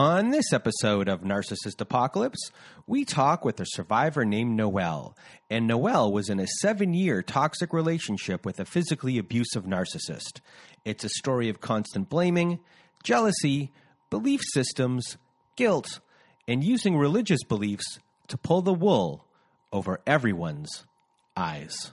On this episode of Narcissist Apocalypse, we talk with a survivor named Noelle. And Noelle was in a seven year toxic relationship with a physically abusive narcissist. It's a story of constant blaming, jealousy, belief systems, guilt, and using religious beliefs to pull the wool over everyone's eyes.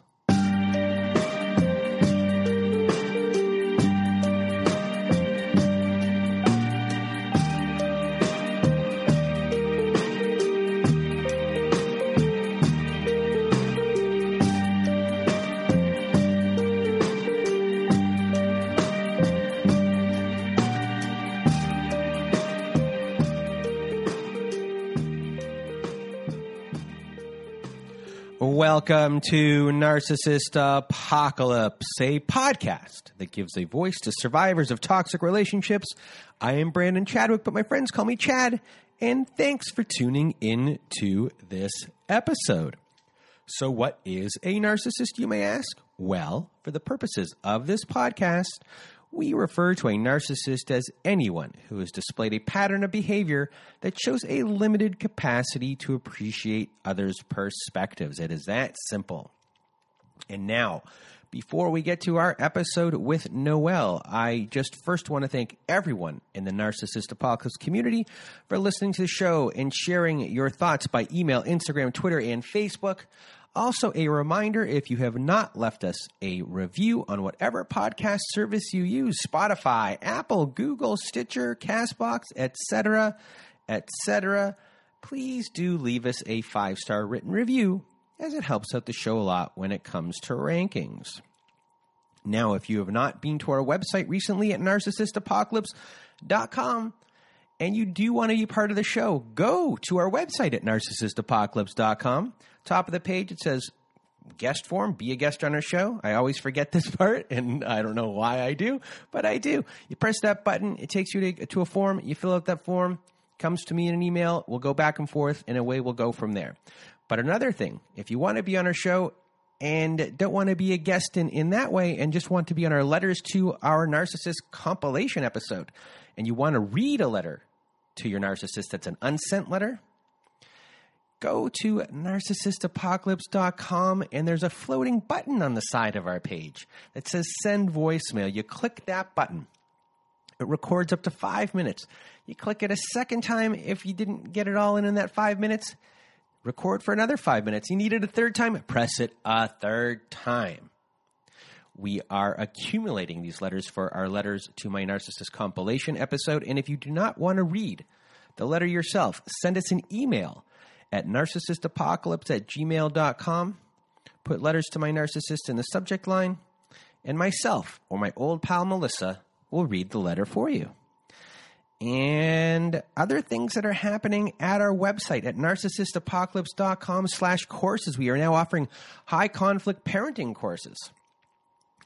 Welcome to Narcissist Apocalypse, a podcast that gives a voice to survivors of toxic relationships. I am Brandon Chadwick, but my friends call me Chad, and thanks for tuning in to this episode. So, what is a narcissist, you may ask? Well, for the purposes of this podcast, we refer to a narcissist as anyone who has displayed a pattern of behavior that shows a limited capacity to appreciate others' perspectives. It is that simple. And now, before we get to our episode with Noelle, I just first want to thank everyone in the Narcissist Apocalypse community for listening to the show and sharing your thoughts by email, Instagram, Twitter, and Facebook. Also, a reminder if you have not left us a review on whatever podcast service you use Spotify, Apple, Google, Stitcher, Castbox, etc., etc. please do leave us a five star written review as it helps out the show a lot when it comes to rankings. Now, if you have not been to our website recently at narcissistapocalypse.com, and you do want to be part of the show, go to our website at narcissistapocalypse.com. Top of the page, it says guest form, be a guest on our show. I always forget this part, and I don't know why I do, but I do. You press that button, it takes you to, to a form, you fill out that form, comes to me in an email, we'll go back and forth, and away we'll go from there. But another thing, if you want to be on our show and don't want to be a guest in, in that way and just want to be on our letters to our narcissist compilation episode, and you want to read a letter to your narcissist that's an unsent letter, go to narcissistapocalypse.com and there's a floating button on the side of our page that says send voicemail. You click that button. It records up to five minutes. You click it a second time if you didn't get it all in in that five minutes. Record for another five minutes. You need it a third time, press it a third time. We are accumulating these letters for our Letters to My Narcissist compilation episode. And if you do not want to read the letter yourself, send us an email at narcissistapocalypse at gmail.com. Put letters to my narcissist in the subject line, and myself or my old pal Melissa will read the letter for you. And other things that are happening at our website at narcissistapocalypse.com slash courses. We are now offering high conflict parenting courses.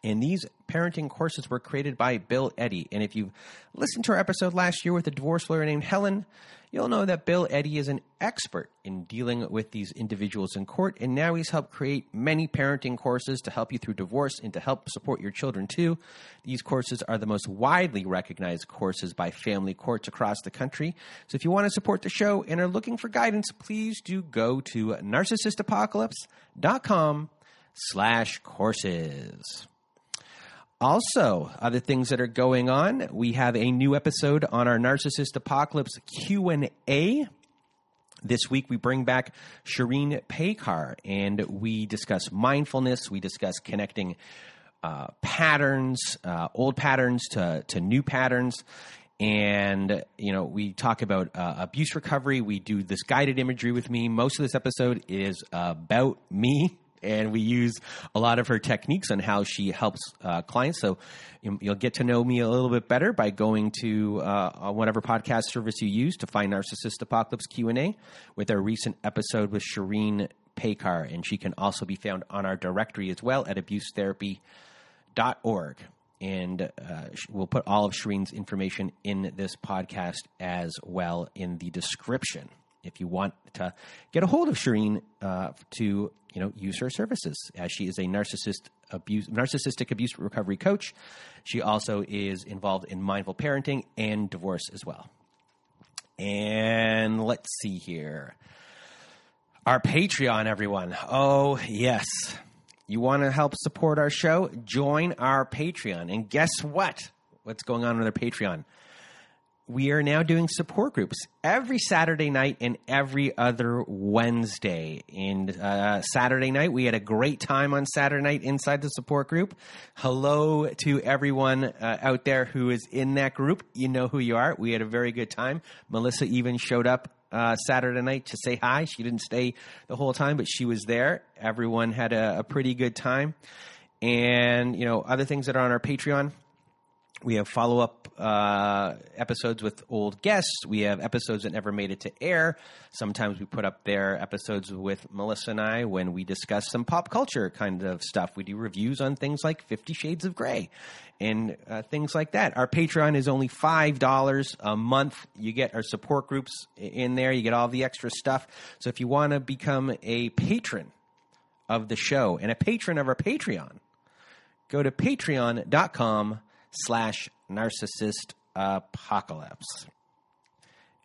And these parenting courses were created by Bill Eddy. And if you've listened to our episode last year with a divorce lawyer named Helen, you'll know that Bill Eddy is an expert in dealing with these individuals in court. And now he's helped create many parenting courses to help you through divorce and to help support your children too. These courses are the most widely recognized courses by family courts across the country. So if you want to support the show and are looking for guidance, please do go to narcissistapocalypse.com slash courses. Also, other things that are going on. We have a new episode on our Narcissist Apocalypse Q and A. This week we bring back Shirin Peykar and we discuss mindfulness. We discuss connecting uh, patterns, uh, old patterns to, to new patterns. And, you know, we talk about uh, abuse recovery. We do this guided imagery with me. Most of this episode is about me and we use a lot of her techniques on how she helps uh, clients. So you'll get to know me a little bit better by going to uh, whatever podcast service you use to find Narcissist Apocalypse Q and A with our recent episode with Shirin Peykar, and she can also be found on our directory as well at abusetherapy.org. And uh, we'll put all of Shirin's information in this podcast as well in the description if you want to get a hold of Shirin uh, to you know use her services, as she is a narcissist abuse narcissistic abuse recovery coach. She also is involved in mindful parenting and divorce as well. And let's see here. Our Patreon, everyone. Oh, yes. You want to help support our show? Join our Patreon. And guess what? What's going on with our Patreon? We are now doing support groups every Saturday night and every other Wednesday. And uh, Saturday night, we had a great time on Saturday night inside the support group. Hello to everyone uh, out there who is in that group. You know who you are. We had a very good time. Melissa even showed up uh, Saturday night to say hi. She didn't stay the whole time, but she was there. Everyone had a, a pretty good time. And, you know, other things that are on our Patreon we have follow up uh, episodes with old guests. We have episodes that never made it to air. Sometimes we put up there episodes with Melissa and I when we discuss some pop culture kind of stuff. We do reviews on things like Fifty Shades of Grey and uh, things like that. Our Patreon is only $5 a month. You get our support groups in there, you get all the extra stuff. So if you want to become a patron of the show and a patron of our Patreon, go to patreon.com slash narcissist apocalypse.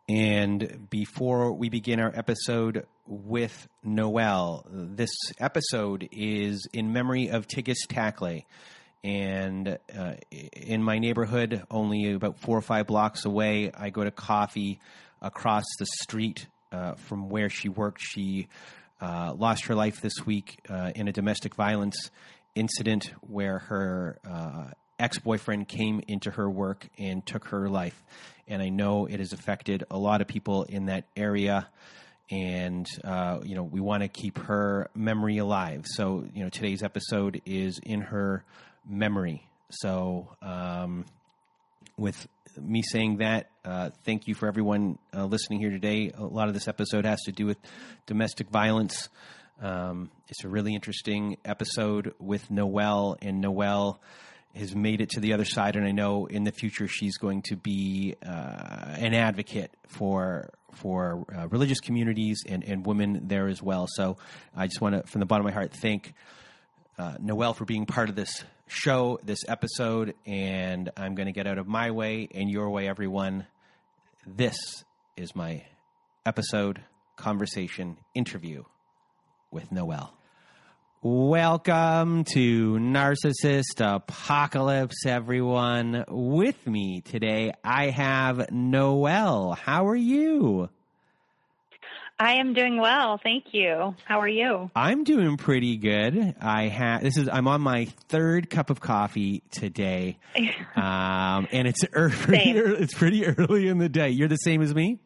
And before we begin our episode with Noelle, this episode is in memory of Tigist Takle. And uh, in my neighborhood, only about four or five blocks away, I go to coffee across the street uh, from where she worked. She uh, lost her life this week uh, in a domestic violence incident where her uh, ex boyfriend came into her work and took her life. And I know it has affected a lot of people in that area. And, uh, you know, we want to keep her memory alive. So, you know, today's episode is in her memory. So, um, with me saying that, uh, thank you for everyone uh, listening here today. A lot of this episode has to do with domestic violence. Um, it's a really interesting episode with Noelle and Noelle has made it to the other side, and I know in the future she's going to be uh, an advocate for for uh, religious communities and, and women there as well. So I just want to, from the bottom of my heart, thank uh, Noelle for being part of this show, this episode, and I'm going to get out of my way and your way, everyone. This is my episode, conversation, interview with Noelle. Welcome to Narcissist Apocalypse, everyone. With me today, I have Noelle. How are you? I am doing well, thank you. How are you? I'm doing pretty good. I have this is I'm on my third cup of coffee today, um, and it's early, it's pretty early in the day. You're the same as me.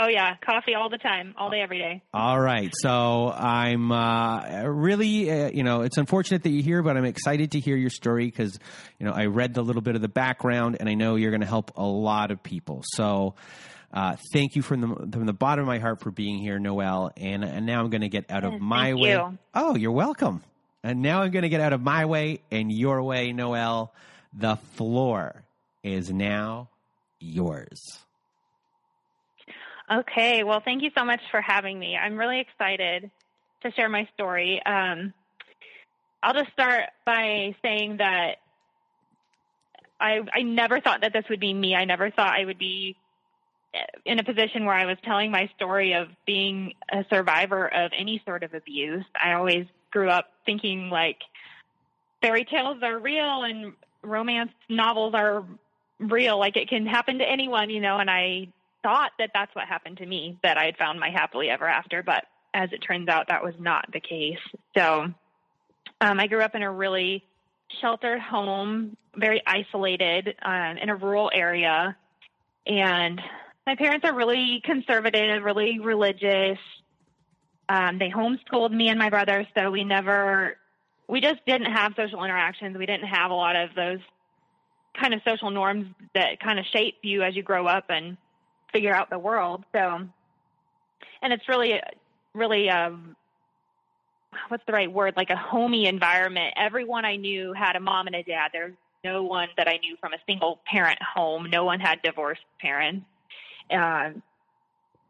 Oh yeah, coffee all the time, all day, every day. All right, so I'm uh, really, uh, you know, it's unfortunate that you're here, but I'm excited to hear your story because, you know, I read the little bit of the background, and I know you're going to help a lot of people. So. Uh, thank you from the from the bottom of my heart for being here, Noelle. And, and now I'm going to get out of my thank way. You. Oh, you're welcome. And now I'm going to get out of my way and your way, Noelle. The floor is now yours. Okay, well, thank you so much for having me. I'm really excited to share my story. Um, I'll just start by saying that I, I never thought that this would be me. I never thought I would be in a position where I was telling my story of being a survivor of any sort of abuse. I always grew up thinking like fairy tales are real and romance novels are real. Like it can happen to anyone, you know. And I thought that that's what happened to me, that I had found my happily ever after. But as it turns out, that was not the case. So um, I grew up in a really sheltered home, very isolated um, in a rural area. And my parents are really conservative, really religious. Um, they homeschooled me and my brother, so we never, we just didn't have social interactions. We didn't have a lot of those kind of social norms that kind of shape you as you grow up and figure out the world. So, and it's really, really, um, what's the right word? Like a homey environment. Everyone I knew had a mom and a dad. There's no one that I knew from a single parent home. No one had divorced parents. Uh,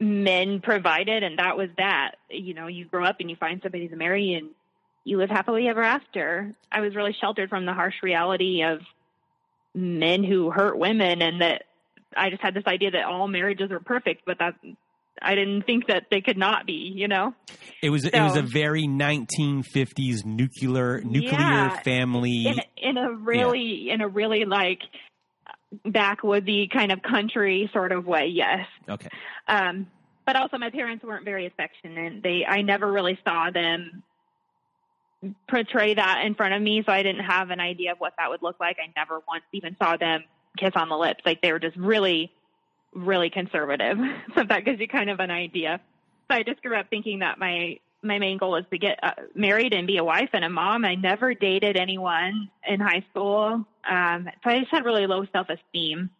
men provided, and that was that. You know, you grow up and you find somebody to marry, and you live happily ever after. I was really sheltered from the harsh reality of men who hurt women, and that I just had this idea that all marriages are perfect, but that I didn't think that they could not be, you know. It was so, it was a very 1950s nuclear nuclear yeah, family in, in a really yeah. in a really like backwoodsy kind of country sort of way. Yes. Okay. Um, but also my parents weren't very affectionate. They I never really saw them portray that in front of me, so I didn't have an idea of what that would look like. I never once even saw them kiss on the lips. Like they were just really really conservative. so that gives you kind of an idea. So I just grew up thinking that my my main goal was to get uh, married and be a wife and a mom. I never dated anyone in high school, um, so I just had really low self esteem.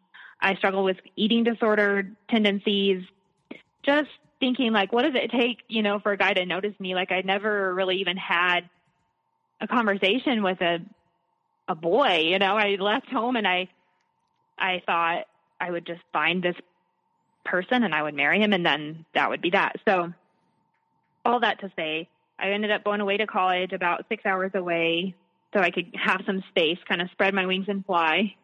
I struggled with eating disorder tendencies. Just thinking like, what does it take, you know, for a guy to notice me? Like I never really even had a conversation with a a boy. You know, I left home and I I thought I would just find this person and I would marry him and then that would be that. So all that to say, I ended up going away to college about six hours away so I could have some space, kind of spread my wings and fly.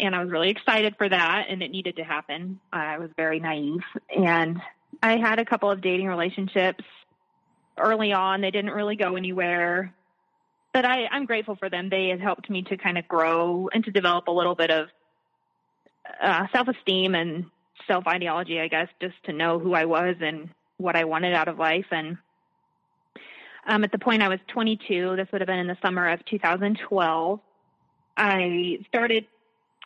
And I was really excited for that and it needed to happen. I was very naive and I had a couple of dating relationships early on. They didn't really go anywhere, but I, I'm grateful for them. They had helped me to kind of grow and to develop a little bit of uh, self esteem and self ideology, I guess, just to know who I was and what I wanted out of life. And um, at the point I was 22, this would have been in the summer of 2012, I started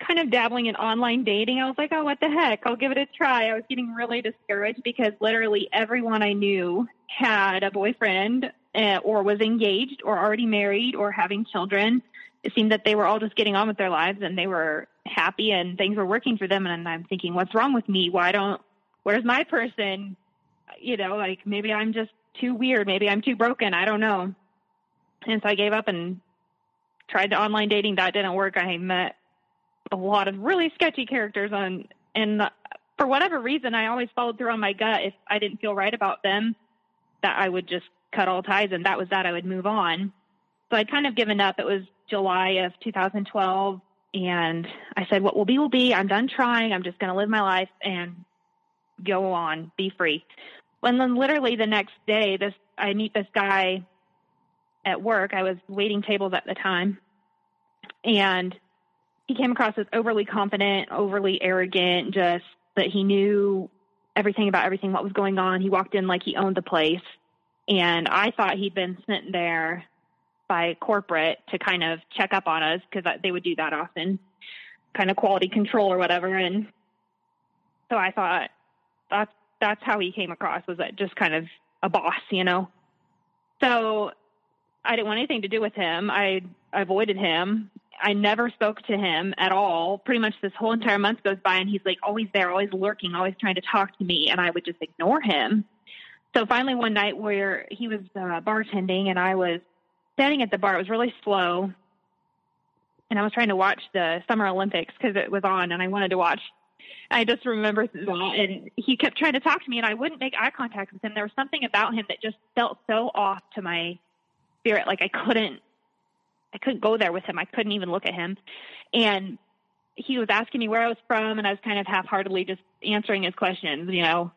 kind of dabbling in online dating. I was like, oh, what the heck? I'll give it a try. I was getting really discouraged because literally everyone I knew had a boyfriend uh, or was engaged or already married or having children. It seemed that they were all just getting on with their lives and they were happy and things were working for them. And I'm thinking, what's wrong with me? Why don't, where's my person? You know, like maybe I'm just too weird. Maybe I'm too broken. I don't know. And so I gave up and tried the online dating. That didn't work. I met a lot of really sketchy characters on, and for whatever reason, I always followed through on my gut. If I didn't feel right about them, that I would just cut all ties and that was that I would move on. So I'd kind of given up. It was July of 2012 and I said, what will be will be. I'm done trying. I'm just going to live my life and go on, be free. And then literally the next day, this I meet this guy at work. I was waiting tables at the time, and he came across as overly confident, overly arrogant, just that he knew everything about everything, what was going on. He walked in like he owned the place, and I thought he'd been sent there by corporate to kind of check up on us because they would do that often, kind of quality control or whatever. And so I thought that's that's how he came across was that just kind of a boss, you know. So I didn't want anything to do with him. I avoided him. I never spoke to him at all. Pretty much this whole entire month goes by, and he's like always there, always lurking, always trying to talk to me, and I would just ignore him. So finally, one night where he was uh, bartending and I was standing at the bar. It was really slow. And I was trying to watch the Summer Olympics because it was on and I wanted to watch. I just remember that. And he kept trying to talk to me and I wouldn't make eye contact with him. There was something about him that just felt so off to my spirit. Like I couldn't, I couldn't go there with him. I couldn't even look at him. And he was asking me where I was from and I was kind of half heartedly just answering his questions, you know.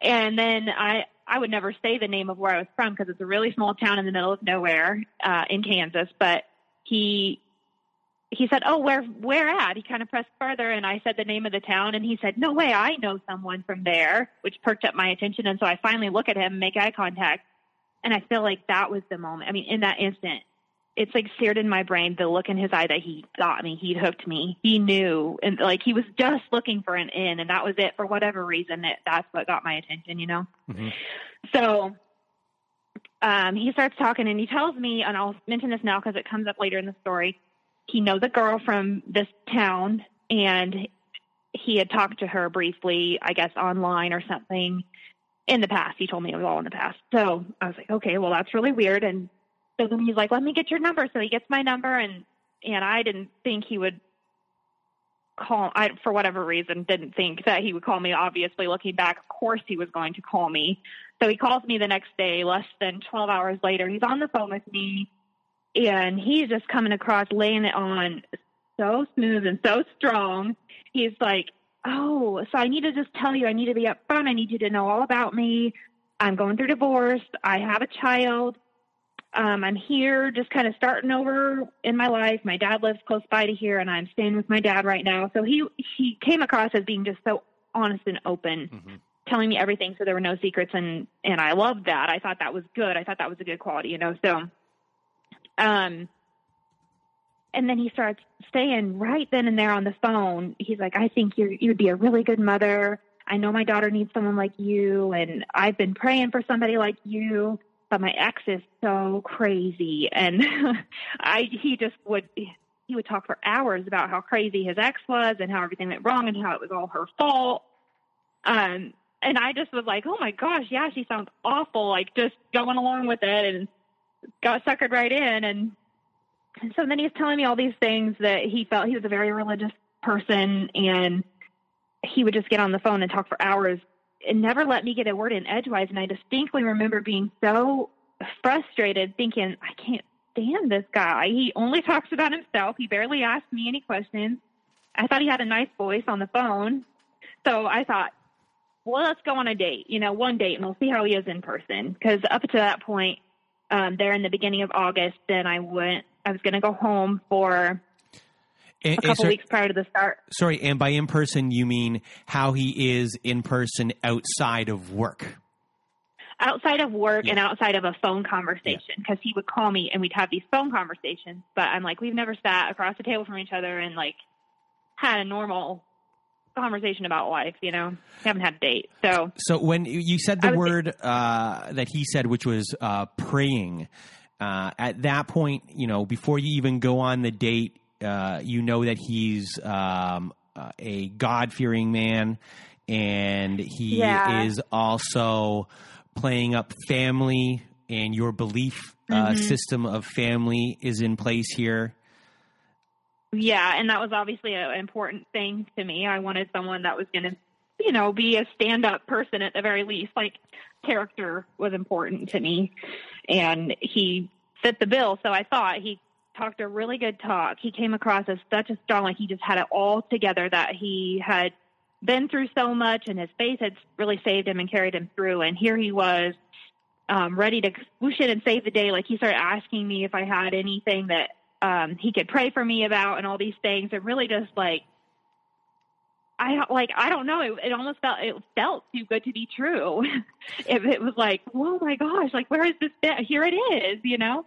And then I, I would never say the name of where I was from because it's a really small town in the middle of nowhere uh, in Kansas. But he he said, "Oh, where where at?" He kind of pressed further, and I said the name of the town, and he said, "No way, I know someone from there," which perked up my attention, and so I finally look at him, make eye contact, and I feel like that was the moment. I mean, in that instant, it's like seared in my brain the look in his eye that he got me, he'd hooked me, he knew, and like he was just looking for an in, and that was it for whatever reason. That that's what got my attention, you know. Mm-hmm. So um, he starts talking and he tells me, and I'll mention this now because it comes up later in the story. He knows a girl from this town, and he had talked to her briefly, I guess, online or something in the past. He told me it was all in the past. So I was like, okay, well, that's really weird. And so then he's like, let me get your number. So he gets my number, and and I didn't think he would call I for whatever reason didn't think that he would call me. Obviously looking back of course he was going to call me. So he calls me the next day less than 12 hours later. He's on the phone with me and he's just coming across laying it on so smooth and so strong. He's like oh so I need to just tell you I need to be upfront. I need you to know all about me. I'm going through divorce. I have a child um, I'm here just kind of starting over in my life. My dad lives close by to here, and I'm staying with my dad right now. So he he came across as being just so honest and open, Mm-hmm. telling me everything, so there were no secrets, and and I loved that. I thought that was good. I thought that was a good quality, you know. So, um, and then he starts saying right then and there on the phone, he's like, "I think you you'd be a really good mother. I know my daughter needs someone like you, and I've been praying for somebody like you." But my ex is so crazy. And i he just would he would talk for hours about how crazy his ex was and how everything went wrong and how it was all her fault. Um and i just was like oh my gosh yeah she sounds awful like just going along with it and got suckered right in. And and so then he's telling me all these things that he felt he was a very religious person and he would just get on the phone and talk for hours never let me get a word in edgewise. And I distinctly remember being so frustrated, thinking, I can't stand this guy. He only talks about himself. He barely asks me any questions. I thought he had a nice voice on the phone. So I thought, well, let's go on a date, you know, one date, and we'll see how he is in person. Because up to that point, um, there in the beginning of August, then I went, I was going to go home for a couple weeks prior to the start. sorry, and by in person you mean how he is in person outside of work. outside of work Yeah. and outside of a phone conversation because he would call me and we'd have these phone conversations but i'm like we've never sat across the table from each other and like had a normal conversation about life you know we haven't had a date so So when you said the word uh, that he said, which was uh, praying, uh, at that point, you know, before you even go on the date, uh, you know that he's um, uh, a God fearing man, and he Yeah. is also playing up family, and your belief uh, Mm-hmm. system of family is in place here. yeah and that was obviously an important thing to me i wanted someone that was going to you know be a stand up person at the very least like character was important to me and he fit the bill so i thought he talked a really good talk he came across as such a strong like he just had it all together that he had been through so much and his faith had really saved him and carried him through and here he was um, ready to swoosh in and save the day. Like he started asking me if I had anything that um, he could pray for me about and all these things. And really just like, I like, I don't know. It, it almost felt, it felt too good to be true. it, it was like, oh my gosh, like where is this? Bit? Here it is, you know?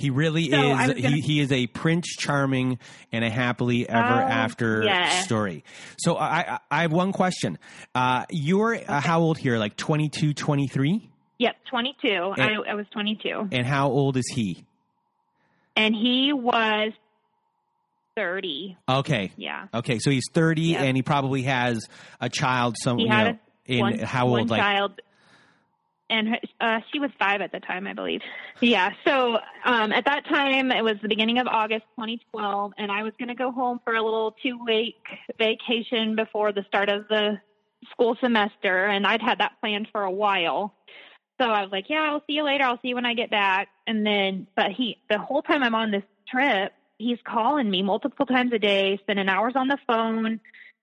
He really So is. gonna- he, he is a Prince Charming and a happily ever Oh, after yeah. story. So I, I I have one question. Uh, you're uh, how old here? Like 22, 23? Yep, 22. I, I was 22. And how old is he? And he was 30. Okay. Yeah. Okay. So he's 30 Yeah. and he probably has a child some He had know, a, in one, how one old? Like child and uh, she was five at the time, I believe. Yeah. So um, at that time, it was the beginning of August 2012, and I was going to go home for a little two week vacation before the start of the school semester, and I'd had that planned for a while. So I was like, "Yeah, I'll see you later. I'll see you when I get back." And then, but he, the whole time I'm on this trip, he's calling me multiple times a day, spending hours on the phone,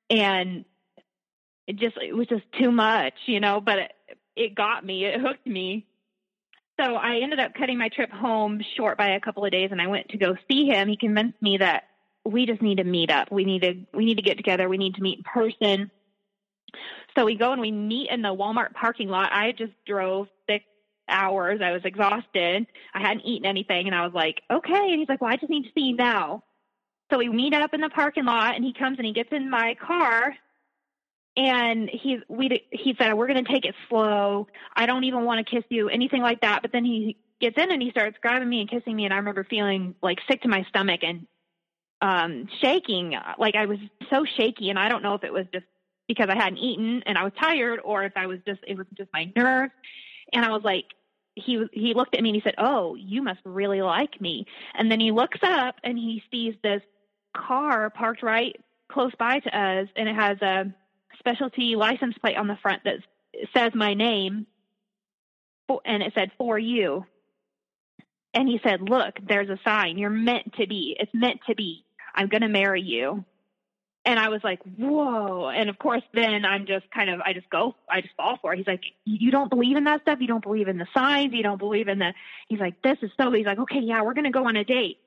and it just it was just too much, you know. But it, it got me, it hooked me. So I ended up cutting my trip home short by a couple of days, and I went to go see him. He convinced me that we just need to meet up. We need to we need to get together. We need to meet in person. So we go and we meet in the Walmart parking lot. I just drove six hours. I was exhausted. I hadn't eaten anything, and I was like, okay. And he's like, well, I just need to see you now. So we meet up in the parking lot, and he comes and he gets in my car, and he we he said we're going to take it slow. I don't even want to kiss you, anything like that. But then he gets in and he starts grabbing me and kissing me, and I remember feeling like sick to my stomach and um shaking, like I was so shaky, and I don't know if it was just because I hadn't eaten and I was tired, or if I was just it was just my nerves. And I was like, he he looked at me and he said, "Oh, you must really like me." And then he looks up and he sees this car parked right close by to us, and it has a specialty license plate on the front that says my name, and it said for you. And he said, "Look, there's a sign. You're meant to be. It's meant to be. I'm going to marry you." And I was like, "Whoa!" And of course, then I'm just kind of, I just go, I just fall for it. He's like, "You don't believe in that stuff. You don't believe in the signs. You don't believe in the." He's like, "This is so." He's like, "Okay, yeah, we're going to go on a date."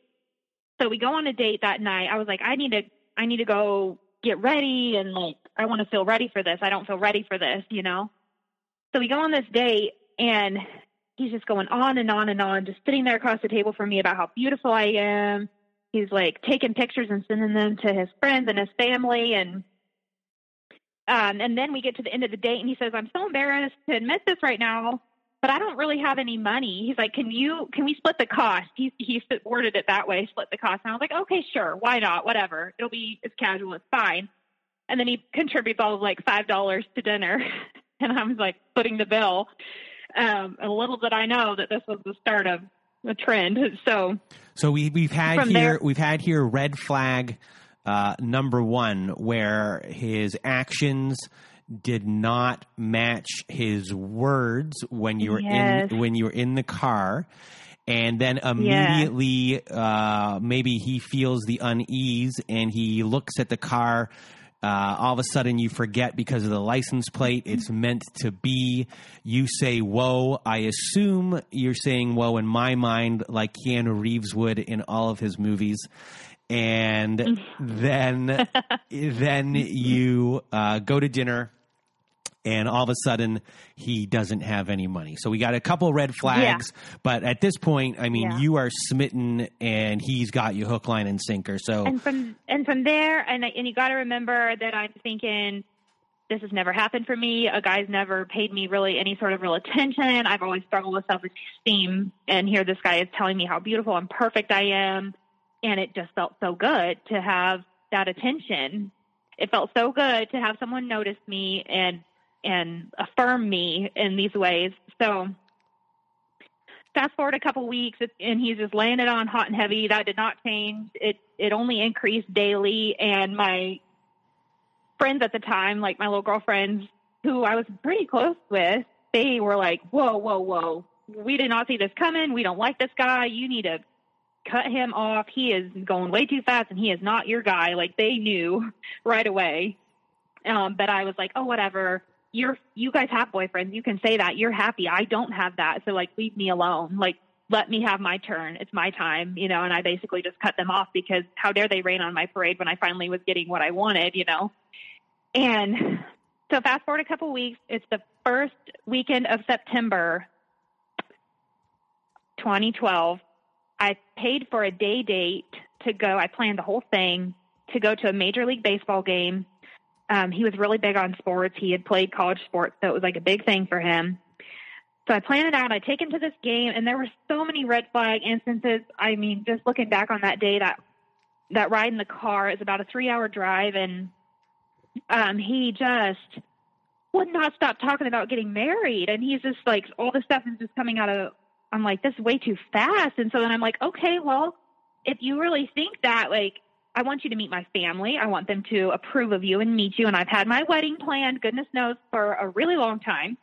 So we go on a date that night. I was like, "I need to, I need to go get ready and like I want to feel ready for this. I don't feel ready for this, you know? So we go on this date and he's just going on and on and on, just sitting there across the table from me about how beautiful I am. He's like taking pictures and sending them to his friends and his family and um and then we get to the end of the date and he says, I'm so embarrassed to admit this right now, but I don't really have any money. He's like, Can you can we split the cost? He he worded it that way, split the cost. And I was like, Okay, sure, why not? Whatever. It'll be it's casual, it's fine and then he contributes all of like five dollars to dinner and i was like footing the bill um and little did i know that this was the start of a trend so so we we've had here there, we've had here red flag uh number one where his actions did not match his words when you were yes. in when you were in the car and then immediately yeah. uh, maybe he feels the unease and he looks at the car uh, all of a sudden, you forget because of the license plate. It's meant to be. You say "whoa." I assume you're saying "whoa" in my mind, like Keanu Reeves would in all of his movies. And then, then you uh, go to dinner and all of a sudden he doesn't have any money. So we got a couple red flags, yeah. but at this point, I mean, yeah. you are smitten and he's got you hook, line, and sinker. So and from and from there, and and you got to remember that I'm thinking. This has never happened for me. A guy's never paid me really any sort of real attention. I've always struggled with self esteem. And here this guy is telling me how beautiful and perfect I am. And it just felt so good to have that attention. It felt so good to have someone notice me and and affirm me in these ways. So fast forward a couple weeks and he's just laying it on hot and heavy. That did not change. It it only increased daily and my friends at the time, like my little girlfriends who I was pretty close with, they were like, Whoa, whoa, whoa. We did not see this coming. We don't like this guy. You need to cut him off. He is going way too fast and he is not your guy. Like they knew right away. Um, but I was like, oh, whatever you're you guys have boyfriends you can say that you're happy i don't have that so like leave me alone like let me have my turn it's my time you know and i basically just cut them off because how dare they rain on my parade when i finally was getting what i wanted you know? And so fast forward a couple weeks it's the first weekend of september 2012 i paid for a day date to go i planned the whole thing to go to a major league baseball game um, he was really big on sports. He had played college sports, so it was like a big thing for him. So I planned it out. I take him to this game, and there were so many red flag instances. I mean, just looking back on that day, that that ride in the car is about a three hour drive, and um, he just would not stop talking about getting married. And he's just like, all this stuff is just coming out of, I'm like, this is way too fast. And so then I'm like, okay, well, if you really think that, like, I want you to meet my family. I want them to approve of you and meet you. And I've had my wedding planned, goodness knows, for a really long time.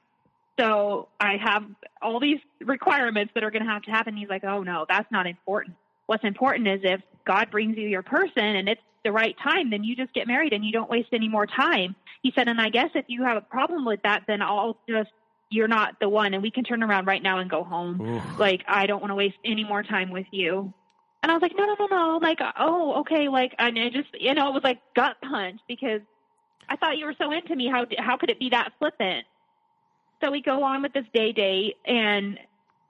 So I have all these requirements that are going to have to happen. He's like, oh no, that's not important. What's important is if God brings you your person and it's the right time, then you just get married and you don't waste any more time. He said, and I guess if you have a problem with that, then I'll just, you're not the one and we can turn around right now and go home. Oof. Like, I don't want to waste any more time with you. And I was like, no, no, no, no. Like, oh, okay. Like, and it just, you know, it was like gut punch because I thought you were so into me. How, how could it be that flippant? So we go on with this day date and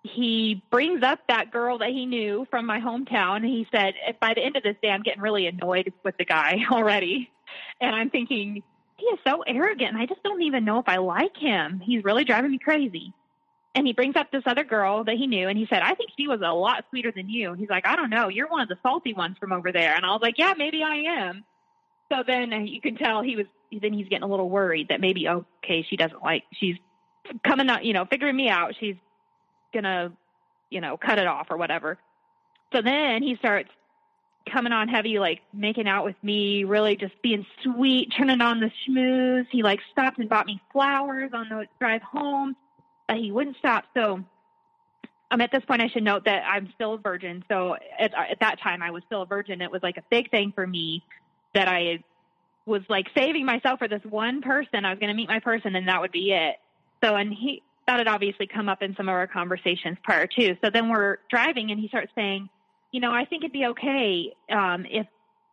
he brings up that girl that he knew from my hometown. And he said, "If by the end of this day, I'm getting really annoyed with the guy already. And I'm thinking, he is so arrogant. I just don't even know if I like him. He's really driving me crazy. And he brings up this other girl that he knew. And he said, I think she was a lot sweeter than you. He's like, I don't know. You're one of the salty ones from over there. And I was like, yeah, maybe I am. So then you can tell he was, then he's getting a little worried that maybe, okay, she doesn't like, she's coming out, you know, figuring me out. She's gonna, you know, cut it off or whatever. So then he starts coming on heavy, like making out with me, really just being sweet, turning on the schmooze. He like stopped and bought me flowers on the drive home, but he wouldn't stop. So um, at this point, I should note that I'm still a virgin. So at, at that time, I was still a virgin. It was like a big thing for me that I was like saving myself for this one person. I was going to meet my person, and that would be it. So, and he, that had obviously come up in some of our conversations prior to. So then we're driving and he starts saying, you know, I think it'd be okay um, if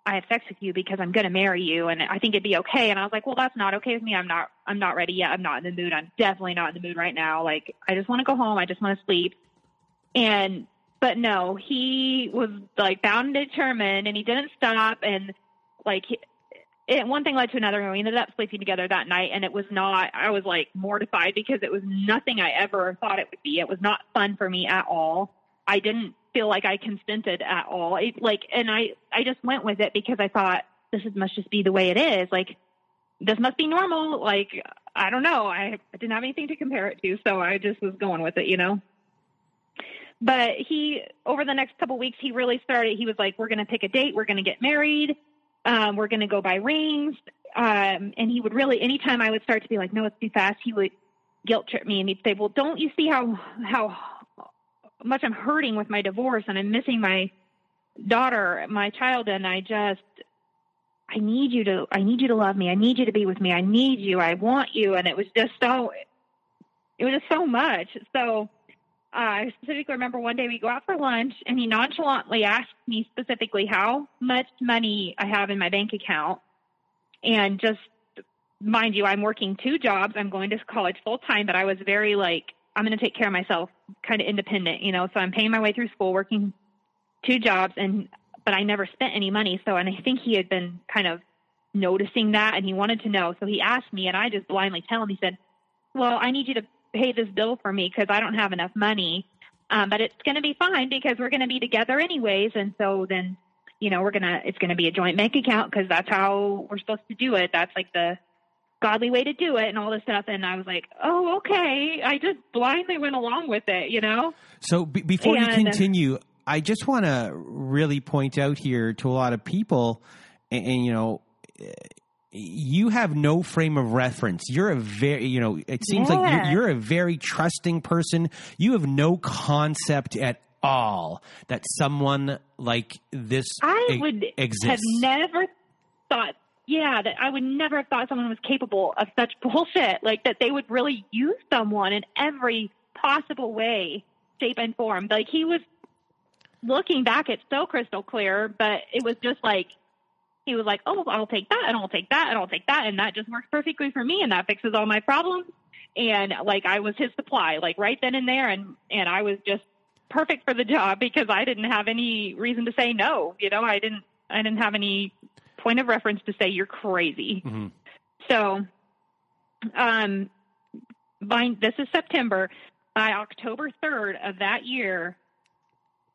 I have sex with you because I'm going to marry you, and I think it'd be okay. And I was like, well, that's not okay with me. I'm not. I'm not ready yet. I'm not in the mood. I'm definitely not in the mood right now. Like, I just want to go home. I just want to sleep. And but no, he was like bound and determined, and he didn't stop. And like it, one thing led to another and we ended up sleeping together that night and it was not i was like mortified because it was nothing i ever thought it would be it was not fun for me at all i didn't feel like i consented at all. It, like and i i just went with it because i thought this is, must just be the way it is. Like this must be normal. Like i don't know. I, I didn't have anything to compare it to so i just was going with it you know? But he over the next couple weeks he really started he was like we're going to pick a date. We're going to get married. Um, we're going to go buy rings. Um, and he would really, anytime I would start to be like, no, it's too fast, he would guilt trip me. And he'd say, well, don't you see how, how much I'm hurting with my divorce and I'm missing my daughter, my child. And I just, I need you to, I need you to love me. I need you to be with me. I need you. I want you. And it was just so, it was just so much. So, uh, I specifically remember one day we go out for lunch and he nonchalantly asked me specifically how much money I have in my bank account. And just mind you, I'm working two jobs. I'm going to college full time, but I was very like, I'm going to take care of myself, kind of independent, you know. So I'm paying my way through school, working two jobs, and but I never spent any money. So, and I think he had been kind of noticing that, and he wanted to know. So he asked me, and I just blindly tell him. He said, "Well, I need you to pay this bill for me because I don't have enough money. Um, but it's going to be fine because we're going to be together anyways. And so then, you know, we're going to, it's going to be a joint bank account because that's how we're supposed to do it. That's like the godly way to do it and all this stuff. And I was like, oh, okay. I just blindly went along with it, you know? So b- before And- you continue, I just want to really point out here to a lot of people, and, and you know, you have no frame of reference. You're a very, you know, it seems like you're, you're a very trusting person. You have no concept at all that someone like this I e- would exists. have never thought, yeah, that I would never have thought someone was capable of such bullshit. Like that they would really use someone in every possible way, shape, and form. Like he was looking back, it's so crystal clear, but it was just like he was like, "Oh, I'll take that, and I'll take that, and I'll take that," and that just works perfectly for me, and that fixes all my problems. And like I was his supply, like right then and there, and and I was just perfect for the job because I didn't have any reason to say no. You know, I didn't I didn't have any point of reference to say you're crazy. Mhm. So, um, by this is September. By October third of that year,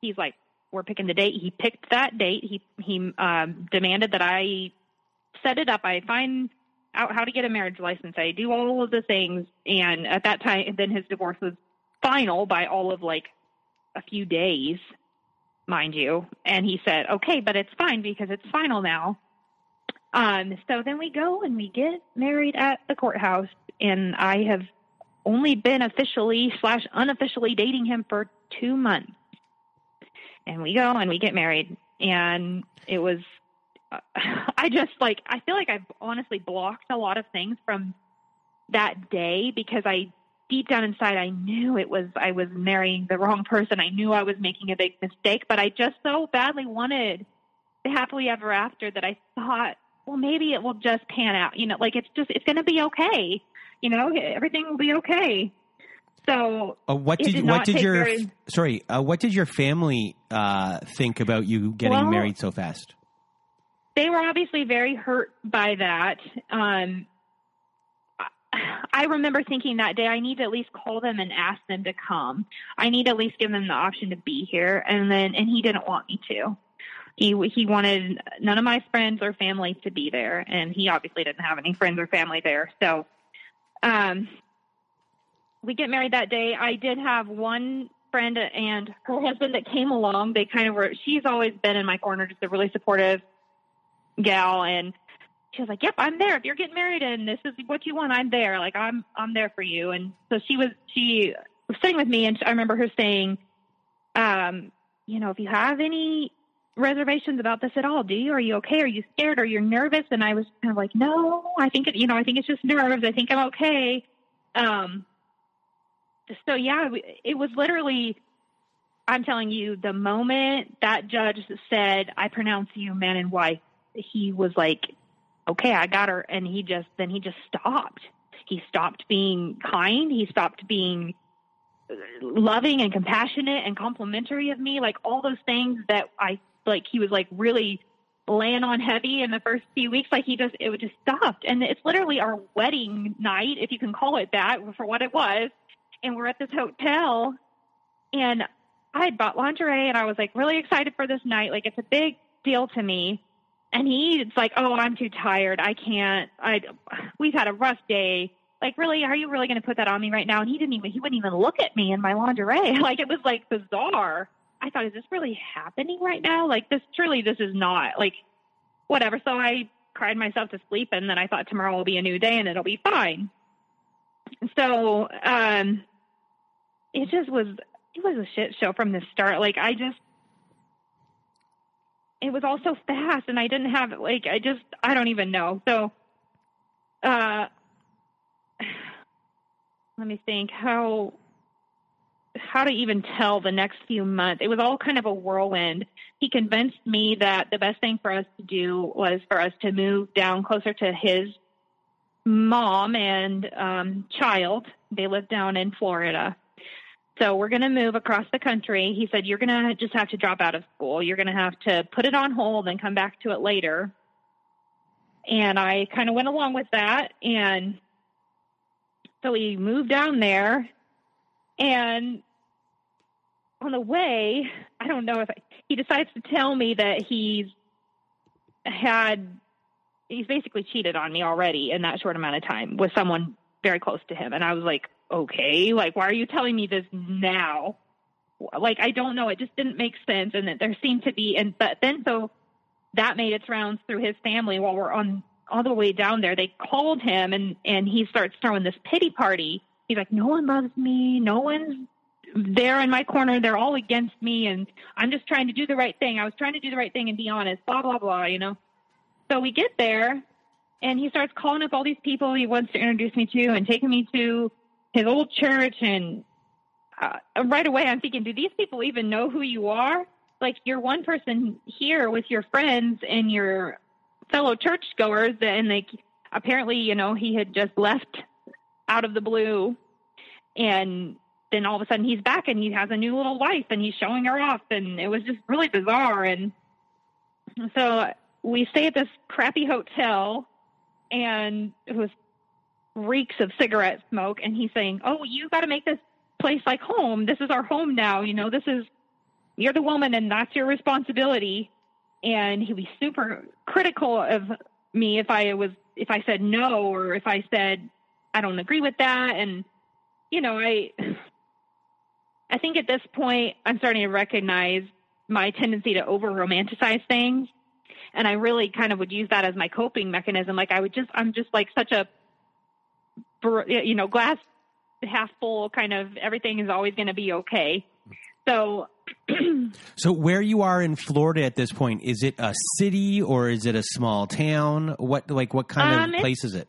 he's like, "We're picking the date." He picked that date. He he um, demanded that I set it up. I find out how to get a marriage license. I do all of the things. And at that time, then his divorce was final by all of like a few days, mind you. And he said, okay, but it's fine because it's final now. Um, so then we go and we get married at the courthouse, and I have only been officially slash unofficially dating him for two months. And we go and we get married, and it was. Uh, I just like I feel like I've honestly blocked a lot of things from that day because I deep down inside I knew it was I was marrying the wrong person. I knew I was making a big mistake, but I just so badly wanted the happily ever after that I thought well, maybe it will just pan out. You know, like it's just it's going to be okay. You know, everything will be okay. So, uh, what did, did what did your very, sorry uh, what did your family uh, think about you getting well, married so fast? They were obviously very hurt by that. Um, I remember thinking that day, I need to at least call them and ask them to come. I need to at least give them the option to be here. And then, and he didn't want me to he he wanted none of my friends or family to be there, and he obviously didn't have any friends or family there. So, um, we get married that day. I did have one friend and her husband that came along. They kind of were. She's always been in my corner, just a really supportive gal, and she was like, "Yep, I'm there. If you're getting married and this is what you want, I'm there. Like I'm I'm there for you." And so she was she was sitting with me, and I remember her saying, um, "You know, if you have any reservations about this at all, do you? Are you okay? Are you scared? Are you nervous? And I was kind of like, no, I think it, you know, I think it's just nerves. I think I'm okay. Um, so yeah, it was literally, I'm telling you, the moment that judge said, I pronounce you man and wife, he was like, okay, I got her. And he just, then he just stopped. He stopped being kind. He stopped being loving and compassionate and complimentary of me, like all those things that I like he was like really laying on heavy in the first few weeks. Like he just, it would just stopped. And it's literally our wedding night, if you can call it that, for what it was. And we're at this hotel, and I had bought lingerie, and I was like really excited for this night. Like it's a big deal to me. And he's like, "Oh, I'm too tired. I can't. I we've had a rough day. Like, really, are you really going to put that on me right now?" And he didn't even he wouldn't even look at me in my lingerie. Like it was like bizarre. I thought, is this really happening right now? Like this, truly, this is not like whatever. So I cried myself to sleep and then I thought tomorrow will be a new day and it'll be fine. So, um, it just was, it was a shit show from the start. Like I just, it was all so fast and I didn't have like, I just, I don't even know. So, uh, let me think how how to even tell the next few months. It was all kind of a whirlwind. He convinced me that the best thing for us to do was for us to move down closer to his mom and um, child. They live down in Florida. So we're going to move across the country. He said, You're going to just have to drop out of school. You're going to have to put it on hold and come back to it later. And I kind of went along with that. And so we moved down there and on the way, I don't know if I, he decides to tell me that he's had he's basically cheated on me already in that short amount of time with someone very close to him. And I was like, okay, like why are you telling me this now? Like I don't know, it just didn't make sense. And that there seemed to be, and but then so that made its rounds through his family while we're on all the way down there. They called him and and he starts throwing this pity party he's like, no one loves me. No one's there in my corner. They're all against me. And I'm just trying to do the right thing. I was trying to do the right thing and be honest, blah, blah, blah, you know? So we get there and he starts calling up all these people he wants to introduce me to and taking me to his old church. And uh, right away I'm thinking, do these people even know who you are? Like you're one person here with your friends and your fellow churchgoers and like apparently, you know, he had just left out of the blue. And then all of a sudden he's back and he has a new little wife and he's showing her off. And it was just really bizarre. And so we stay at this crappy hotel and it was reeks of cigarette smoke. And he's saying, Oh, you got to make this place like home. This is our home now. You know, this is, you're the woman and that's your responsibility. And he was super critical of me if I was if I said no or if I said I don't agree with that and you know I I think at this point I'm starting to recognize my tendency to over romanticize things and I really kind of would use that as my coping mechanism like I would just I'm just like such a you know glass half full kind of everything is always going to be okay so so where you are in Florida at this point, is it a city or is it a small town? What like what kind um, of place is it?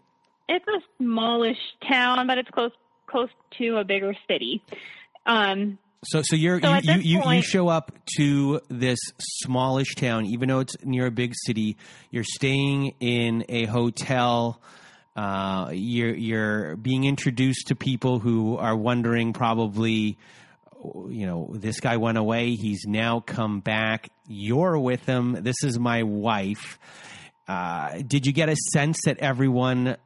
It's a smallish town, but it's close close to a bigger city. Um, so so you're so you, you, point, you show up to this smallish town, even though it's near a big city. You're staying in a hotel. Uh, you're you're being introduced to people who are wondering probably you know, this guy went away. He's now come back. You're with him. This is my wife. Uh, did you get a sense that everyone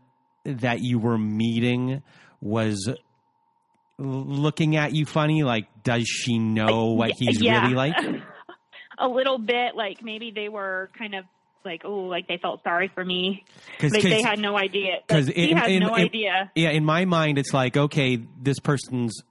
that you were meeting was looking at you funny? Like, does she know what he's yeah. really like? a little bit. Like maybe they were kind of like, oh, like they felt sorry for me. Cause, like cause, they had no idea. Because he had in, no in, idea. Yeah, in my mind, it's like, okay, this person's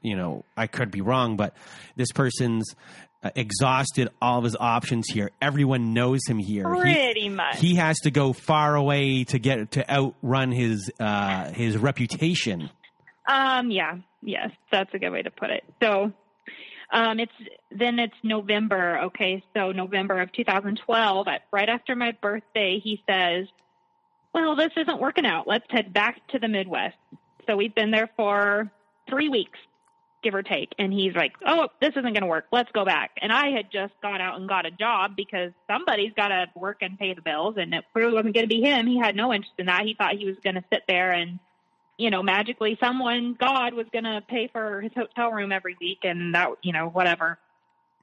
you know, I could be wrong, but this person's uh, exhausted all of his options here. Everyone knows him here. Pretty he, much. He has to go far away to get to outrun his uh, his reputation. Um. Yeah. Yes, that's a good way to put it. So, um, it's then it's November. Okay, so November of 2012, right after my birthday, he says, "Well, this isn't working out. Let's head back to the Midwest." So we've been there for three weeks, give or take. And he's like, oh, this isn't going to work. Let's go back. And I had just gone out and got a job because somebody's got to work and pay the bills. And it really wasn't going to be him. He had no interest in that. He thought he was going to sit there and, you know, magically someone, God, was going to pay for his hotel room every week and that, you know, whatever.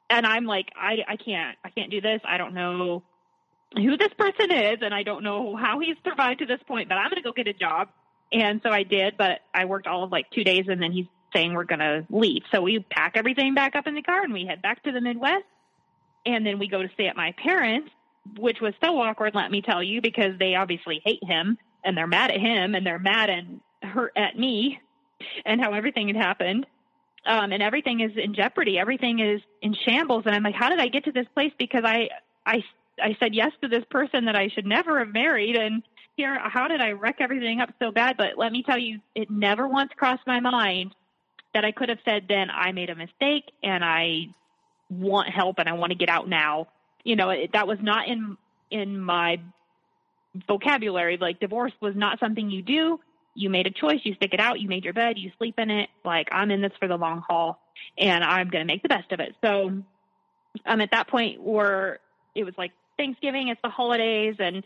And I'm like, I, I can't, I can't do this. I don't know who this person is and I don't know how he's survived to this point, but I'm going to go get a job and so I did, but I worked all of like two days and then he's saying we're going to leave. So we pack everything back up in the car and we head back to the Midwest. And then we go to stay at my parents, which was so awkward, let me tell you, because they obviously hate him and they're mad at him and they're mad and hurt at me and how everything had happened. Um, and everything is in jeopardy. Everything is in shambles. And I'm like, how did I get to this place? Because I, I, I said yes to this person that I should never have married. And here, how did I wreck everything up so bad? But let me tell you, it never once crossed my mind that I could have said then I made a mistake and I want help and I want to get out now. You know, it, that was not in in my vocabulary. Like divorce was not something you do. You made a choice. You stick it out. You made your bed. You sleep in it. Like I'm in this for the long haul, and I'm going to make the best of it. So, I'm at that point where it was like Thanksgiving. It's the holidays, and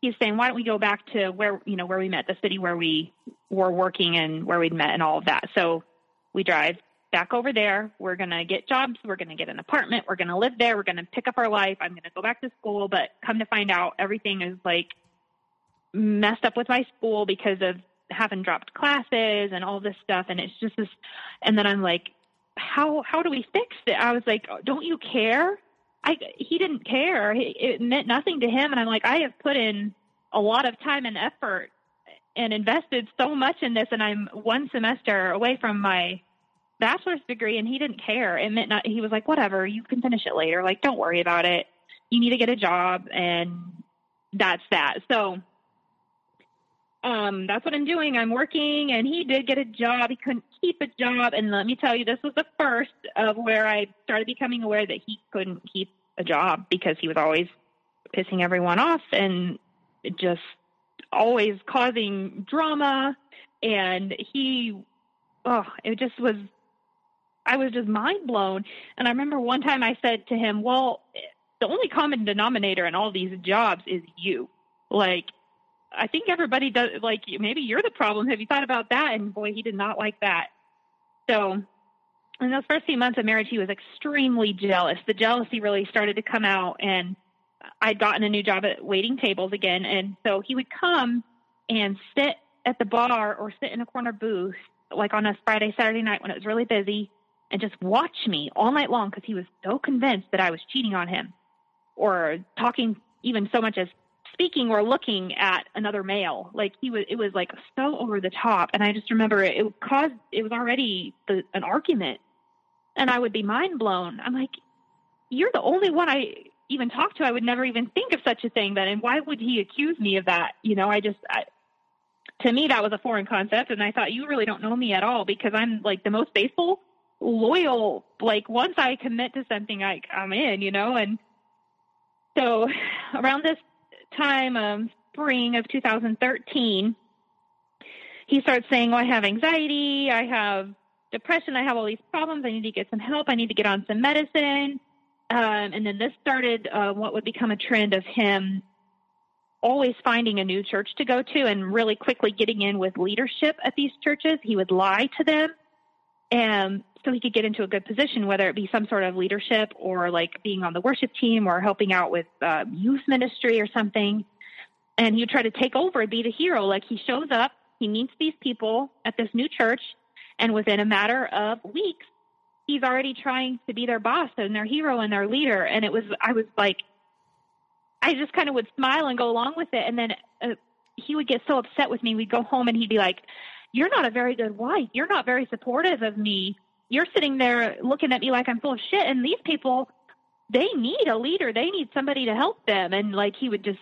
he's saying, why don't we go back to where, you know, where we met, the city where we were working and where we'd met and all of that. So we drive back over there. We're going to get jobs. We're going to get an apartment. We're going to live there. We're going to pick up our life. I'm going to go back to school. But come to find out, everything is like messed up with my school because of having dropped classes and all this stuff. And it's just this. And then I'm like, how, how do we fix it? I was like, don't you care? I he didn't care. It meant nothing to him, and I'm like, I have put in a lot of time and effort and invested so much in this, and I'm one semester away from my bachelor's degree, and he didn't care. It meant not. He was like, whatever, you can finish it later. Like, don't worry about it. You need to get a job, and that's that. So um, that's what I'm doing. I'm working, and he did get a job. He couldn't keep a job, and let me tell you, this was the first of where I started becoming aware that he couldn't keep a job because he was always pissing everyone off and just always causing drama. And he, oh, it just was. I was just mind blown. And I remember one time I said to him, "Well, the only common denominator in all these jobs is you. Like I think everybody does. Like maybe you're the problem. Have you thought about that? And boy, he did not like that. So in those first few months of marriage, he was extremely jealous. The jealousy really started to come out, and I'd gotten a new job at waiting tables again, and so he would come and sit at the bar or sit in a corner booth, like on a Friday, Saturday night when it was really busy, and just watch me all night long because he was so convinced that I was cheating on him, or talking even so much as speaking or looking at another male. Like he was, it was like so over the top. And I just remember it, it caused, it was already the, an argument and I would be mind blown. I'm like, you're the only one I even talked to. I would never even think of such a thing then. And why would he accuse me of that? You know, I just, I, to me, that was a foreign concept. And I thought, you really don't know me at all because I'm like the most faithful, loyal. Like once I commit to something, I, I'm in, you know, and so around this time of spring of 2013, he starts saying, "Oh, I have anxiety. I have depression. I have all these problems. I need to get some help. I need to get on some medicine." Um, and then this started uh, what would become a trend of him always finding a new church to go to and really quickly getting in with leadership at these churches. He would lie to them. And so he could get into a good position, whether it be some sort of leadership or like being on the worship team or helping out with uh, youth ministry or something. And he would try to take over and be the hero. Like he shows up, he meets these people at this new church, and within a matter of weeks, he's already trying to be their boss and their hero and their leader. And it was, I was like, I just kind of would smile and go along with it. And then uh, he would get so upset with me. We'd go home and he'd be like, You're not a very good wife. You're not very supportive of me. You're sitting there looking at me like I'm full of shit. And these people, they need a leader. They need somebody to help them. And like he would just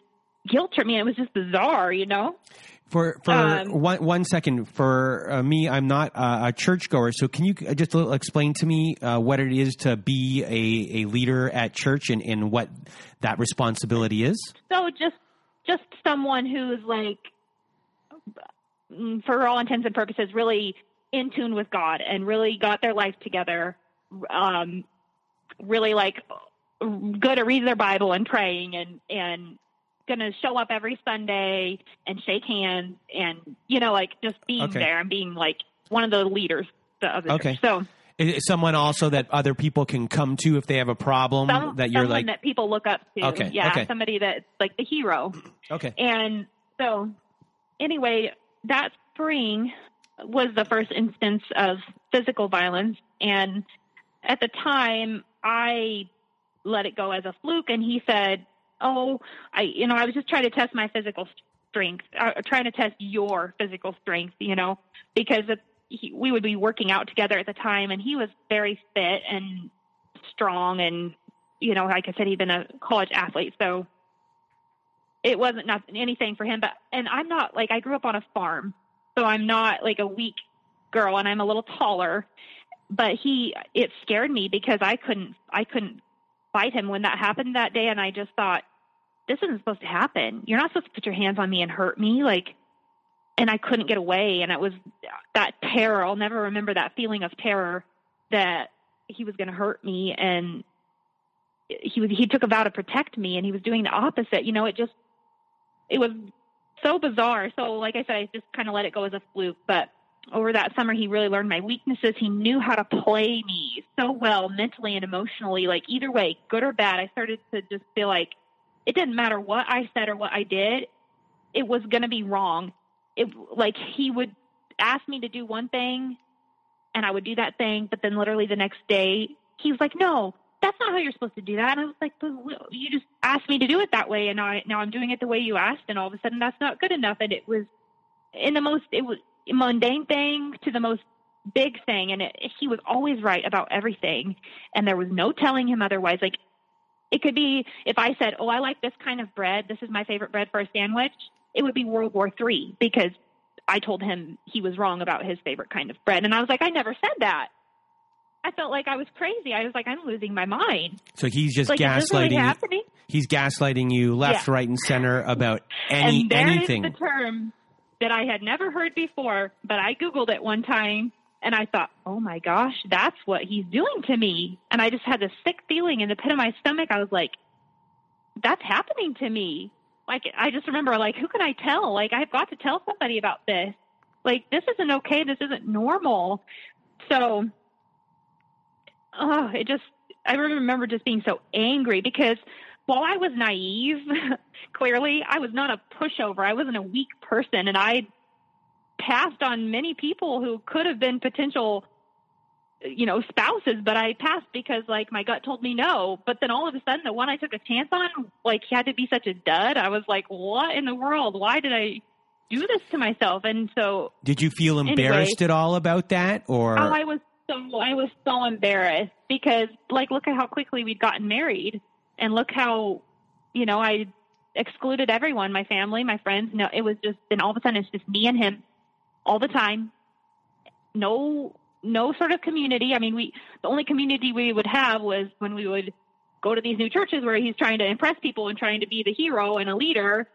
guilt trip me. It was just bizarre, you know? For for um, one one second, for uh, me, I'm not uh, a churchgoer. So can you just explain to me uh, what it is to be a, a leader at church and, and what that responsibility is? So just just someone who's like, mm, for all intents and purposes, really in tune with God and really got their life together. Um, really like good at reading their Bible and praying and and going to show up every Sunday and shake hands and, you know, like just being okay. there and being like one of the leaders of the okay. church. So, is someone also that other people can come to if they have a problem some, that you're like that people look up to. Okay. Yeah. Okay. Somebody that's like the hero. Okay. And so anyway, that spring was the first instance of physical violence. And at the time I let it go as a fluke. And he said, oh, I, you know, I was just trying to test my physical strength, uh, trying to test your physical strength, you know, because he, we would be working out together at the time, and he was very fit and strong, and you know, like I said, he'd been a college athlete, so it wasn't nothing anything for him. But and I'm not like I grew up on a farm, so I'm not like a weak girl, and I'm a little taller. But he, it scared me because I couldn't, I couldn't fight him when that happened that day. And I just thought, this isn't supposed to happen. You're not supposed to put your hands on me and hurt me. Like, and I couldn't get away. And it was that terror. I'll never remember that feeling of terror that he was going to hurt me. And he was, he took a vow to protect me and he was doing the opposite. You know, it just, it was so bizarre. So, like I said, I just kind of let it go as a fluke. But over that summer, he really learned my weaknesses. He knew how to play me so well mentally and emotionally. Like either way, good or bad, I started to just feel like it didn't matter what I said or what I did, it was going to be wrong. It like he would ask me to do one thing and I would do that thing, but then literally the next day he was like, "No, that's not how you're supposed to do that." And I was like, "You just asked me to do it that way, and now, I, now I'm doing it the way you asked, and all of a sudden that's not good enough." And it was in the most it was mundane thing to the most big thing. And it, he was always right about everything and there was no telling him otherwise. Like it could be if i said oh i like this kind of bread. This is my favorite bread for a sandwich it would be world war three because i told him he was wrong about his favorite kind of bread. And i was like i never said that i felt like i was crazy i was like i'm losing my mind so he's just like, gaslighting really he's gaslighting you left yeah. right and center about any and there anything is the term that I had never heard before, but I Googled it one time and I thought, oh my gosh, that's what he's doing to me. And I just had this sick feeling in the pit of my stomach. I was like, that's happening to me. Like, I just remember, like, who can I tell? Like, I've got to tell somebody about this. Like, this isn't okay. This isn't normal. So, oh, it just, I remember just being so angry because while I was naive, clearly, I was not a pushover. I wasn't a weak person, and I passed on many people who could have been potential you know, spouses, but I passed because like my gut told me no. But then all of a sudden, the one I took a chance on, like he had to be such a dud. I was like, what in the world? Why did I do this to myself? And so, did you feel embarrassed anyway, at all about that, or oh, I was so I was so embarrassed because like look at how quickly we'd gotten married, and look how, you know, I excluded everyone, my family, my friends. No, it was just then all of a sudden it's just me and him all the time. No no sort of community. I mean, we the only community we would have was when we would go to these new churches where he's trying to impress people and trying to be the hero and a leader.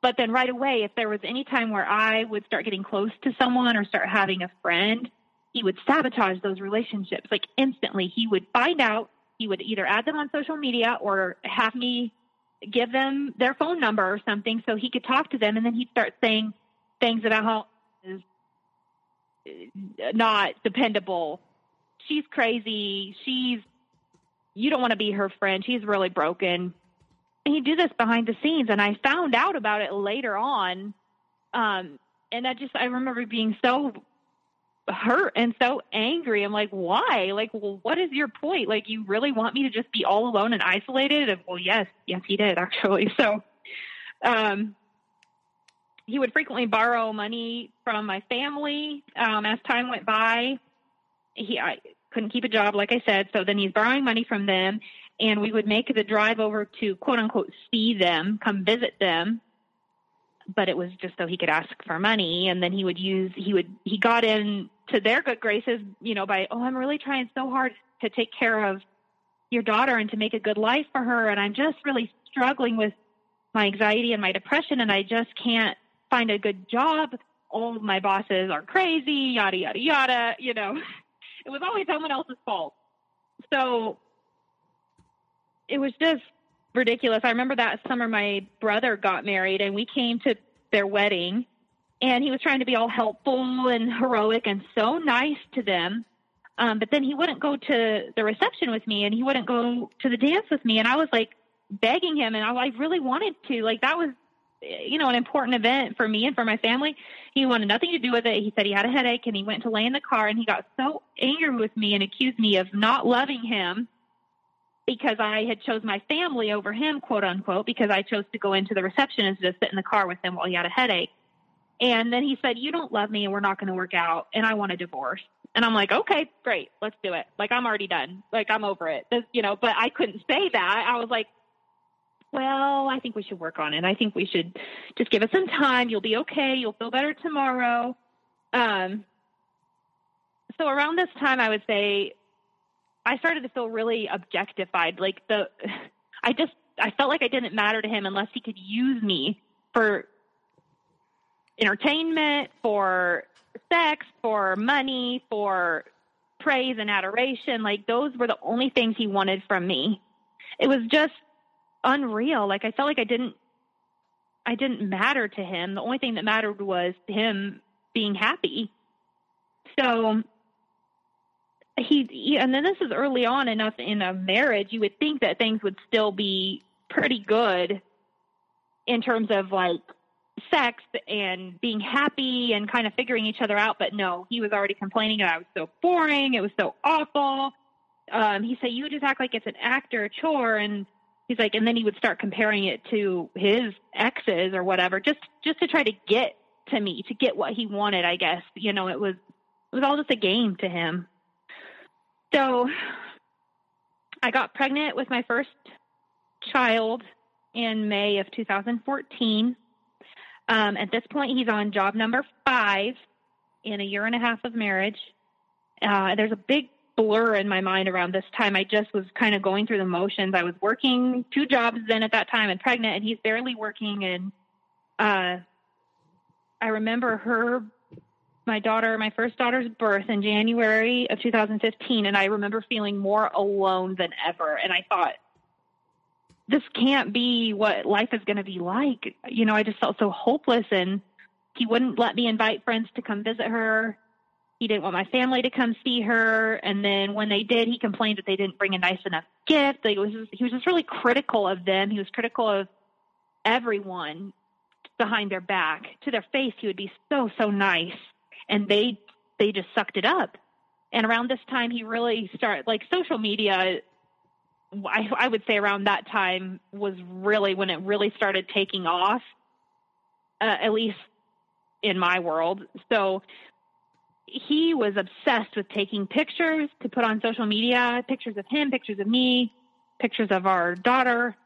But then right away, if there was any time where I would start getting close to someone or start having a friend, he would sabotage those relationships. Like instantly, he would find out. He would either add them on social media or have me give them their phone number or something so he could talk to them. And then he'd start saying things about how not dependable. She's crazy. She's you don't want to be her friend. She's really broken. And he did this behind the scenes, and I found out about it later on. Um, and I just I remember being so hurt and so angry. I'm like, why? Like, well, what is your point? Like, you really want me to just be all alone and isolated? And well, yes, yes, he did actually. So, um, he would frequently borrow money from my family um, as time went by. He I couldn't keep a job, like I said, so then he's borrowing money from them, and we would make the drive over to quote unquote see them, come visit them. But it was just so he could ask for money, and then he would use he would he got in to their good graces, you know, by oh I'm really trying so hard to take care of your daughter and to make a good life for her, and I'm just really struggling with my anxiety and my depression, and I just can't find a good job. All my bosses are crazy, yada, yada, yada. You know, it was always someone else's fault. So it was just ridiculous. I remember that summer my brother got married and we came to their wedding and he was trying to be all helpful and heroic and so nice to them. Um, but then he wouldn't go to the reception with me and he wouldn't go to the dance with me. And I was like begging him and I, I really wanted to. Like that was you know, an important event for me and for my family. He wanted nothing to do with it. He said he had a headache and he went to lay in the car and he got so angry with me and accused me of not loving him because I had chose my family over him, quote unquote, because I chose to go into the reception and just sit in the car with him while he had a headache. And then he said, "You don't love me, and we're not going to work out, and I want a divorce." And I'm like, "Okay, great, let's do it." Like I'm already done. Like I'm over it. This, you know, but I couldn't say that. I was like, well, I think we should work on it. I think we should just give it some time. You'll be okay. You'll feel better tomorrow. Um, so around this time, I would say I started to feel really objectified. Like the, I just, I felt like I didn't matter to him unless he could use me for entertainment, for sex, for money, for praise and adoration. Like those were the only things he wanted from me. It was just unreal. Like I felt like I didn't I didn't matter to him. The only thing that mattered was him being happy. So he, he and then this is early on enough in a marriage you would think that things would still be pretty good in terms of like sex and being happy and kind of figuring each other out but no he was already complaining that i was so boring it was so awful um he said you just act like it's an actor chore and he's like, and then he would start comparing it to his exes or whatever, just just to try to get to me, to get what he wanted. I guess you know it was it was all just a game to him. So I got pregnant with my first child in May of 2014. Um, at this point, he's on job number five in a year and a half of marriage. Uh, there's a big blur in my mind around this time. I just was kind of going through the motions. I was working two jobs then at that time and pregnant, and he's barely working. And uh, I remember her, my daughter, my first daughter's birth in January of 2015, and I remember feeling more alone than ever. And I thought, this can't be what life is going to be like. You know, I just felt so hopeless, and he wouldn't let me invite friends to come visit her he didn't want my family to come see her. And then when they did, he complained that they didn't bring a nice enough gift. Like, was just, he was just really critical of them. He was critical of everyone behind their back. To their face, he would be so, so nice. And they, they just sucked it up. And around this time, he really started like social media. I, I would say around that time was really when it really started taking off, uh, at least in my world. So he was obsessed with taking pictures to put on social media, pictures of him, pictures of me, pictures of our daughter.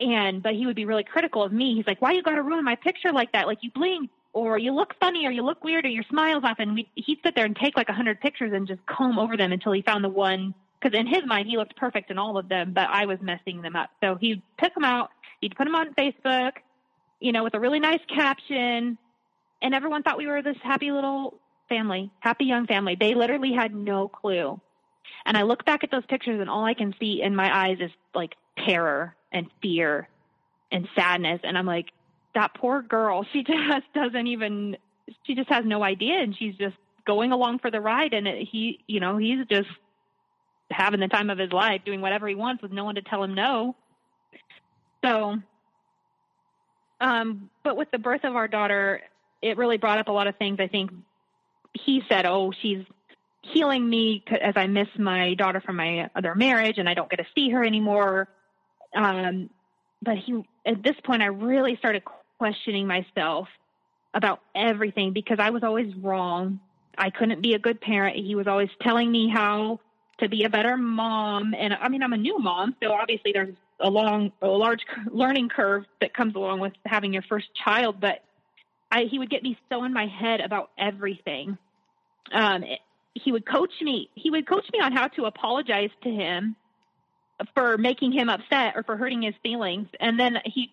And but he would be really critical of me. He's like, "Why you got to ruin my picture like that? Like you blink, or you look funny, or you look weird, or your smile's off." And we, he'd sit there and take like a hundred pictures and just comb over them until he found the one. Because in his mind, he looked perfect in all of them, but I was messing them up. So he'd pick them out. He'd put them on Facebook, you know, with a really nice caption, and everyone thought we were this happy little family, happy young family. They literally had no clue. And I look back at those pictures and all I can see in my eyes is like terror and fear and sadness. And I'm like, that poor girl, she just doesn't even, she just has no idea. And she's just going along for the ride. And it, he, you know, he's just having the time of his life doing whatever he wants with no one to tell him no. So, um, but with the birth of our daughter, it really brought up a lot of things. I think he said, "Oh, she's healing me as I miss my daughter from my other marriage, and I don't get to see her anymore." Um, but he, at this point, I really started questioning myself about everything because I was always wrong. I couldn't be a good parent. He was always telling me how to be a better mom, and I mean, I'm a new mom, so obviously there's a long, a large learning curve that comes along with having your first child, but I, he would get me so in my head about everything. Um, it, he would coach me. He would coach me on how to apologize to him for making him upset or for hurting his feelings. And then he,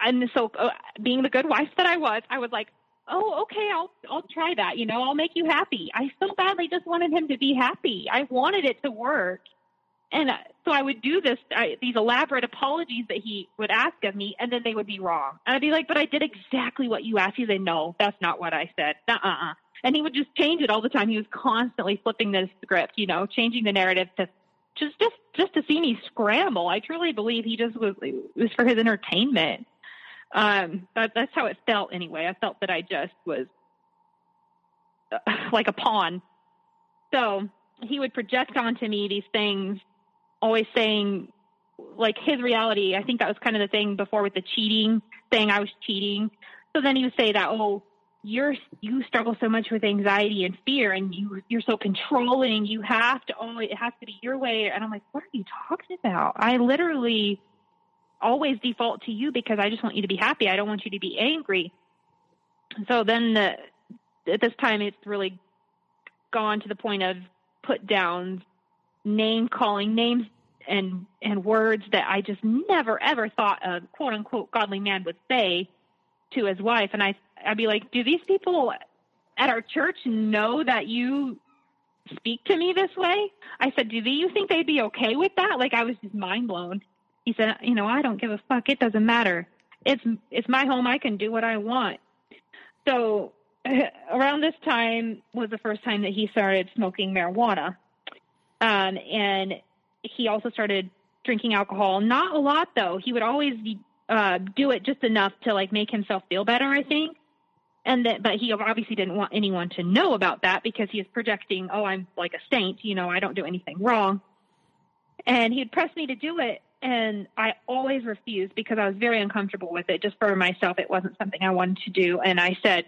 and so uh, being the good wife that I was, I was like, oh, okay, I'll, I'll try that. You know, I'll make you happy. I so badly just wanted him to be happy. I wanted it to work. And uh, so I would do this, I, these elaborate apologies that he would ask of me, and then they would be wrong. And I'd be like, but I did exactly what you asked. He'd say, no, that's not what I said. Uh-uh. And he would just change it all the time. He was constantly flipping the script, you know, changing the narrative to just, just, just to see me scramble. I truly believe he just was, it was for his entertainment. Um, that, that's how it felt anyway. I felt that I just was uh, like a pawn. So he would project onto me these things always saying like his reality. I think that was kind of the thing before with the cheating, thing. I was cheating. So then he would say that, oh, you're you struggle so much with anxiety and fear, and you you're so controlling. You have to always it has to be your way. And I'm like, what are you talking about? I literally always default to you because I just want you to be happy. I don't want you to be angry. So then the, at this time, it's really gone to the point of put downs name calling names and and words that I just never ever thought a quote unquote godly man would say to his wife and I I'd be like, "Do these people at our church know that you speak to me this way?" I said, "Do you think they'd be okay with that?" Like I was just mind blown. He said, "You know, I don't give a fuck. It doesn't matter. It's it's my home. I can do what I want." So around this time was the first time that he started smoking marijuana um, and he also started drinking alcohol. Not a lot though. He would always uh, do it just enough to like make himself feel better, I think. And that, but he obviously didn't want anyone to know about that because he was projecting, oh, I'm like a saint, you know, I don't do anything wrong. And he'd press me to do it, and I always refused because I was very uncomfortable with it. Just for myself, it wasn't something I wanted to do. And I said,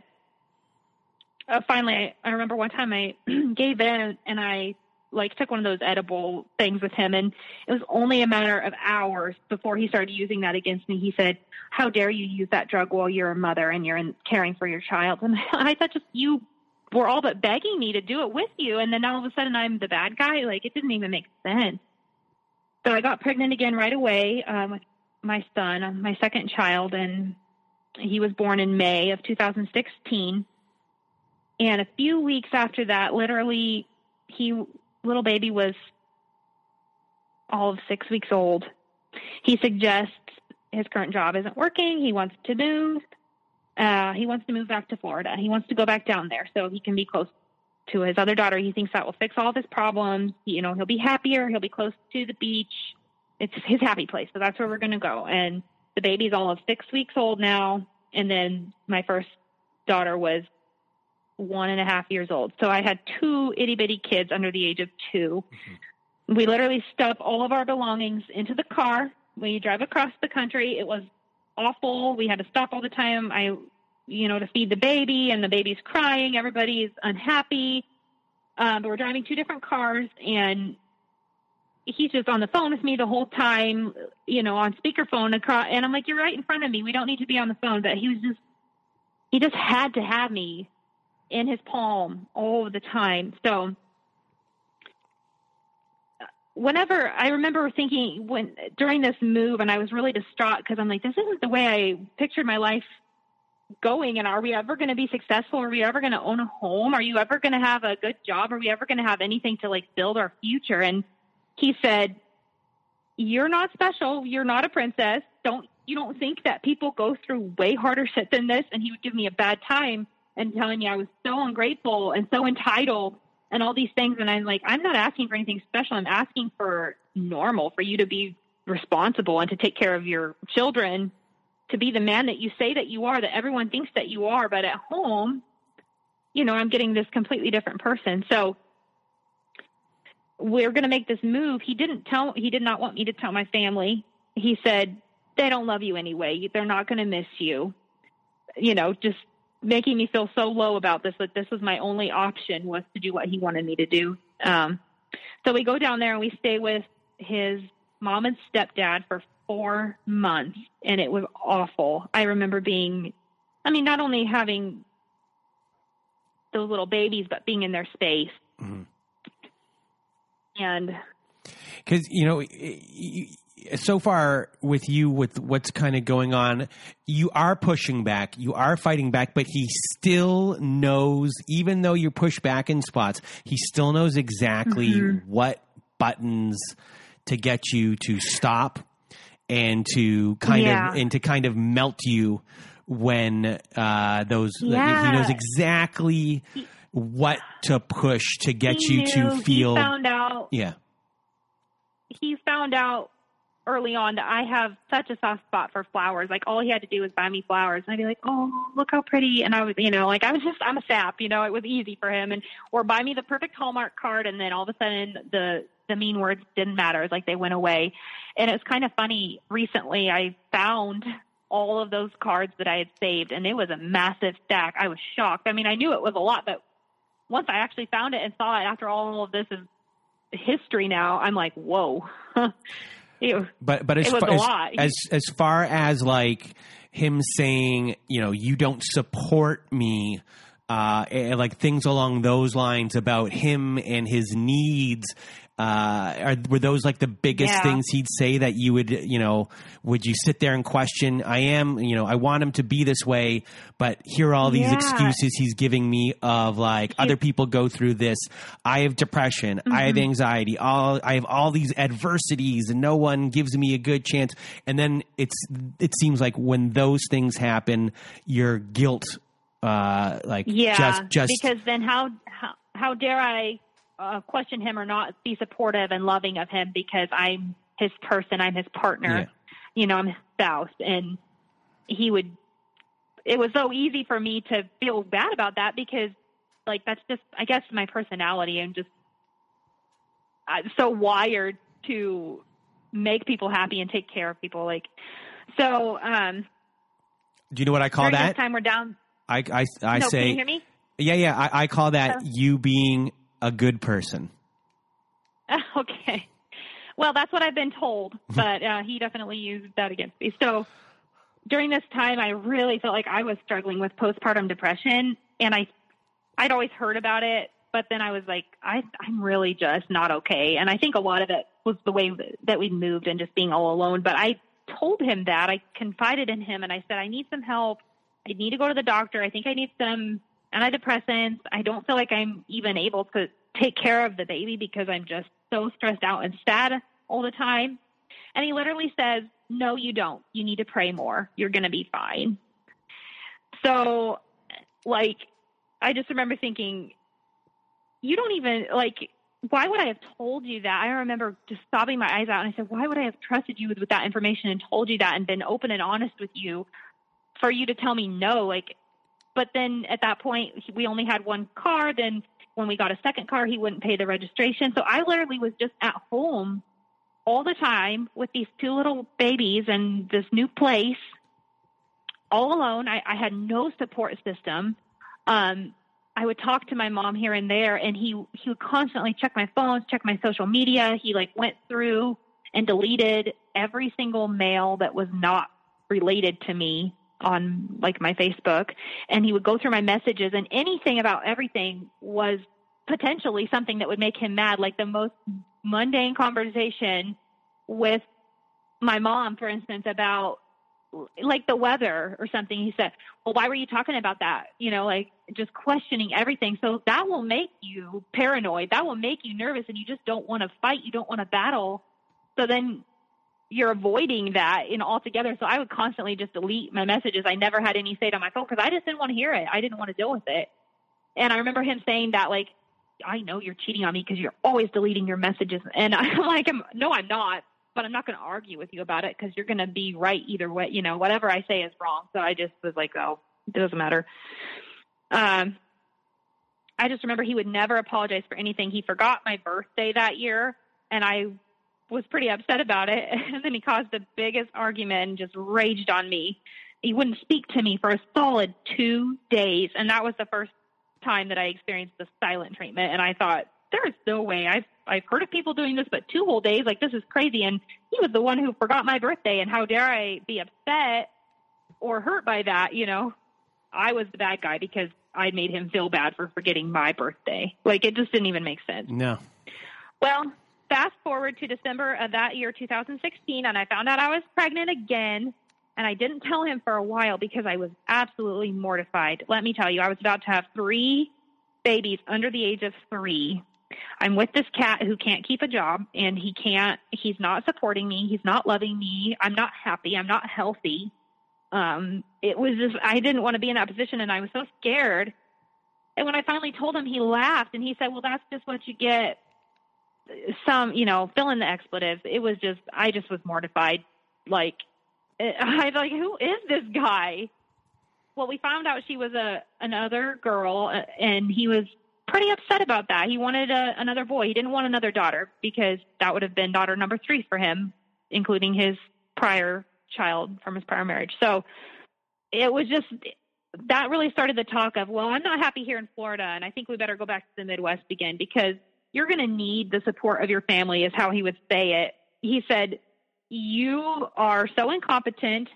uh, finally, I, I remember one time I gave in and I like took one of those edible things with him. And it was only a matter of hours before he started using that against me. He said how dare you use that drug while you're a mother and you're in, caring for your child? And i thought just you were all but begging me to do it with you. And then all of a sudden i'm the bad guy. Like it didn't even make sense so i got pregnant again right away um, with my son my second child and he was born in may of 2016 and a few weeks after that literally he little baby was all of six weeks old. He suggests his current job isn't working. He wants to move. Uh, he wants to move back to Florida. He wants to go back down there so he can be close to his other daughter. He thinks that will fix all of his problems. You know, he'll be happier. He'll be close to the beach. It's his happy place. So that's where we're going to go. And the baby's all of six weeks old now. And then my first daughter was one and a half years old. So I had two itty bitty kids under the age of 2 mm-hmm. We literally stuff all of our belongings into the car. We drive across the country. It was awful. We had to stop all the time. I, you know, to feed the baby, and the baby's crying. Everybody's unhappy. Um, but we're driving two different cars, and he's just on the phone with me the whole time, you know, on speakerphone across. And I'm like, "You're right in front of me. We don't need to be on the phone." But he was just, he just had to have me in his palm all the time. So whenever I remember thinking when during this move, and I was really distraught because I'm like, this isn't the way I pictured my life going. And are we ever going to be successful? Are we ever going to own a home? Are you ever going to have a good job? Are we ever going to have anything to like build our future? And he said, you're not special. You're not a princess. Don't, you don't think that people go through way harder shit than this? And he would give me a bad time and telling me I was so ungrateful and so entitled and all these things. And I'm like, I'm not asking for anything special. I'm asking for normal, for you to be responsible and to take care of your children, to be the man that you say that you are, that everyone thinks that you are. But at home, you know, I'm getting this completely different person. So we're going to make this move. He didn't tell, he did not want me to tell my family. He said, they don't love you anyway. They're not going to miss you. You know, just making me feel so low about this that this was my only option was to do what he wanted me to do. Um, so we go down there and we stay with his mom and stepdad for four months, and it was awful. I remember being, I mean, not only having those little babies, but being in their space. Mm-hmm. And because you know so far with you with what's kind of going on you are pushing back you are fighting back but he still knows even though you push back in spots he still knows exactly mm-hmm. what buttons to get you to stop and to kind yeah. of and to kind of melt you when uh, those yeah. he knows exactly what to push to get you knew, to feel found out yeah he found out early on that I have such a soft spot for flowers. Like all he had to do was buy me flowers, and I'd be like, "Oh, look how pretty!" And I was, you know, like I was just, I'm a sap, you know. It was easy for him, and or buy me the perfect Hallmark card, and then all of a sudden the the mean words didn't matter. It's like they went away, and it was kind of funny. Recently, I found all of those cards that I had saved, and it was a massive stack. I was shocked. I mean, I knew it was a lot, but once I actually found it and saw it after all of this is history now, I'm like, whoa. it, but but as, far, as, as as far as like him saying, you know, you don't support me, uh, like things along those lines about him and his needs uh, are, were those like the biggest yeah. things he'd say that you would, you know, would you sit there and question? I am, you know, I want him to be this way, but here are all these yeah. excuses he's giving me of like other people go through this. I have depression. Mm-hmm. I have mm-hmm. anxiety. All I have all these adversities, and no one gives me a good chance. And then it's it seems like when those things happen, your guilt, uh, like yeah, just just because then how how how dare I uh, question him or not be supportive and loving of him because I'm his person, I'm his partner, yeah. you know, I'm his spouse. And he would, it was so easy for me to feel bad about that because, like, that's just, I guess, my personality. and just I'm so wired to make people happy and take care of people. Like, so, um, do you know what I call that? time we're down. I, I, I no, say, Yeah, yeah. I, I call that uh, you being a good person? Okay. Well, that's what I've been told, but uh, he definitely used that against me. So during this time, I really felt like I was struggling with postpartum depression, and I, I'd always heard about it, but then I was like, I, I'm really just not okay. And I think a lot of it was the way that we moved and just being all alone. But I told him that I confided in him, and I said, I need some help. I need to go to the doctor. I think I need some antidepressants. I don't feel like I'm even able to take care of the baby because I'm just so stressed out and sad all the time. And he literally says, No, you don't. You need to pray more. You're going to be fine. So, like, I just remember thinking, You don't even, like, why would I have told you that? I remember just sobbing my eyes out and I said, Why would I have trusted you with, with that information and told you that and been open and honest with you for you to tell me no? Like, but then at that point, we only had one car. Then when we got a second car, he wouldn't pay the registration. So I literally was just at home all the time with these two little babies and this new place all alone. I, I had no support system. Um, I would talk to my mom here and there, and he he would constantly check my phones, check my social media. He like went through and deleted every single male that was not related to me on like my Facebook, and he would go through my messages, and anything about everything was potentially something that would make him mad. Like the most mundane conversation with my mom, for instance, about like the weather or something. He said, Well, why were you talking about that? You know, like just questioning everything. So that will make you paranoid. That will make you nervous and you just don't want to fight. You don't want to battle. So then you're avoiding that in altogether. So I would constantly just delete my messages. I never had any saved on my phone because I just didn't want to hear it. I didn't want to deal with it. And I remember him saying that, like, I know you're cheating on me because you're always deleting your messages. And I'm like, no, I'm not but I'm not going to argue with you about it because you're going to be right either way. You know, whatever I say is wrong. So I just was like, oh, it doesn't matter. Um, I just remember he would never apologize for anything. He forgot my birthday that year, and I was pretty upset about it. And then he caused the biggest argument and just raged on me. He wouldn't speak to me for a solid two days, and that was the first time that I experienced the silent treatment. And I thought, there is no way. I've I've heard of people doing this, but two whole days, like this is crazy. And he was the one who forgot my birthday, and how dare I be upset or hurt by that? You know, I was the bad guy because I made him feel bad for forgetting my birthday. Like it just didn't even make sense. No. Well, fast forward to December of that year, 2016, and I found out I was pregnant again. And I didn't tell him for a while because I was absolutely mortified. Let me tell you, I was about to have three babies under the age of three I'm with this cat who can't keep a job and he can't, he's not supporting me. He's not loving me. I'm not happy. I'm not healthy. Um, it was just, I didn't want to be in that position and I was so scared. And when I finally told him, he laughed and he said, well, that's just what you get. Some, you know, fill in the expletives. It was just, I just was mortified. Like, I was like, who is this guy? Well, we found out she was a another girl, uh, and he was pretty upset about that. He wanted a, another boy. He didn't want another daughter because that would have been daughter number three for him, including his prior child from his prior marriage. So it was just that really started the talk of, well, I'm not happy here in Florida, and I think we better go back to the Midwest again because you're going to need the support of your family, is how he would say it. He said, You are so incompetent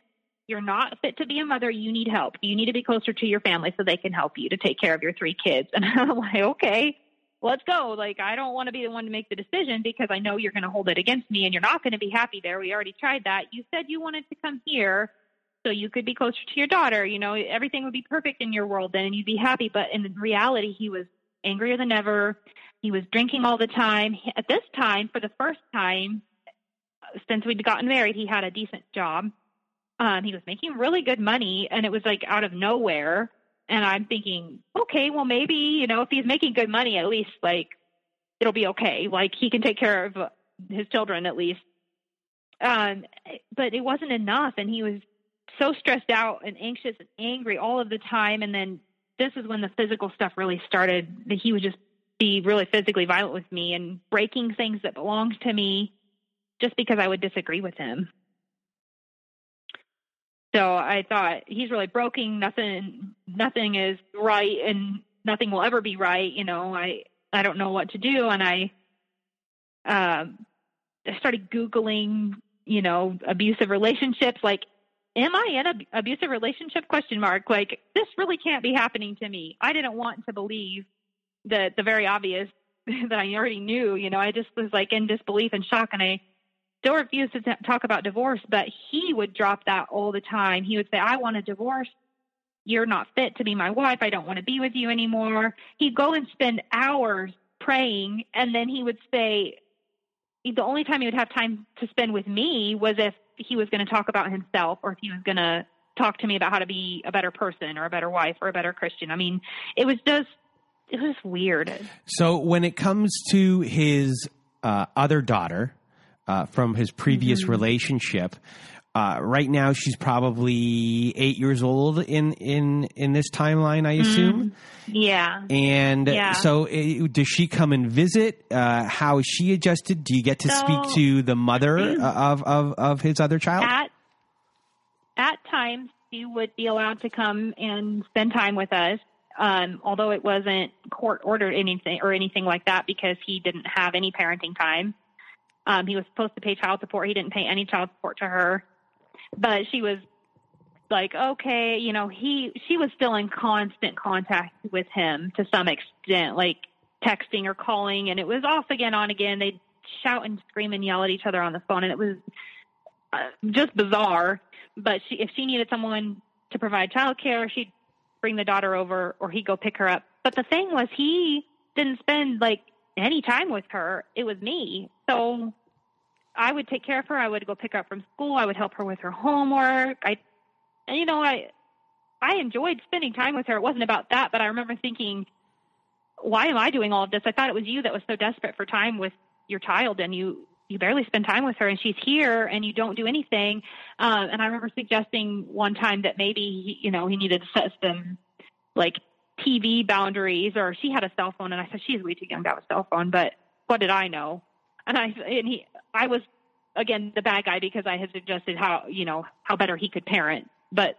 you're not fit to be a mother. You need help. You need to be closer to your family so they can help you to take care of your three kids. And I'm like, okay, let's go. Like, I don't want to be the one to make the decision because I know you're going to hold it against me and you're not going to be happy there. We already tried that. You said you wanted to come here so you could be closer to your daughter. You know, everything would be perfect in your world then and you'd be happy. But in reality, he was angrier than ever. He was drinking all the time. At this time, for the first time since we'd gotten married, he had a decent job um, he was making really good money and it was like out of nowhere. And I'm thinking, okay, well, maybe, you know, if he's making good money, at least like it'll be okay. Like he can take care of his children at least. Um, but it wasn't enough. And he was so stressed out and anxious and angry all of the time. And then this is when the physical stuff really started. That he would just be really physically violent with me and breaking things that belonged to me just because I would disagree with him. So I thought he's really broken. Nothing, nothing is right, and nothing will ever be right. You know, I I don't know what to do, and I um, I started googling, you know, abusive relationships. Like, am I in an abusive relationship? Question mark. Like, this really can't be happening to me. I didn't want to believe the the very obvious that I already knew. You know, I just was like in disbelief and shock, and I still refused to t- talk about divorce, but he would drop that all the time. He would say, I want a divorce. You're not fit to be my wife. I don't want to be with you anymore. He'd go and spend hours praying, and then he would say, the only time he would have time to spend with me was if he was going to talk about himself or if he was going to talk to me about how to be a better person or a better wife or a better Christian. I mean, it was just it was weird. So when it comes to his uh, other daughter, uh, from his previous mm-hmm. relationship. Uh, right now, she's probably eight years old in in in this timeline, I assume. Yeah. And Yeah. so, uh, does she come and visit? Uh, how is she adjusted? Do you get to So- speak to the mother uh, of, of of his other child? At at times, she would be allowed to come and spend time with us. Um, although it wasn't court ordered anything or anything like that because he didn't have any parenting time. Um, he was supposed to pay child support. He didn't pay any child support to her. But she was like, okay, you know, he she was still in constant contact with him to some extent, like texting or calling, and it was off again, on again. They'd shout and scream and yell at each other on the phone, and it was uh, just bizarre. But she, if she needed someone to provide childcare, she'd bring the daughter over, or he'd go pick her up. But the thing was, he didn't spend like any time with her. It was me, so I would take care of her. I would go pick her up from school. I would help her with her homework. I, and you know, I, I enjoyed spending time with her. It wasn't about that, but I remember thinking, why am I doing all of this? I thought it was you that was so desperate for time with your child, and you you barely spend time with her, and she's here, and you don't do anything. Um, and I remember suggesting one time that maybe you know he needed to set some like TV boundaries, or she had a cell phone, and I said she's way too young to have a cell phone, but what did I know? And I and he I was again the bad guy because I had suggested how you know how better he could parent, but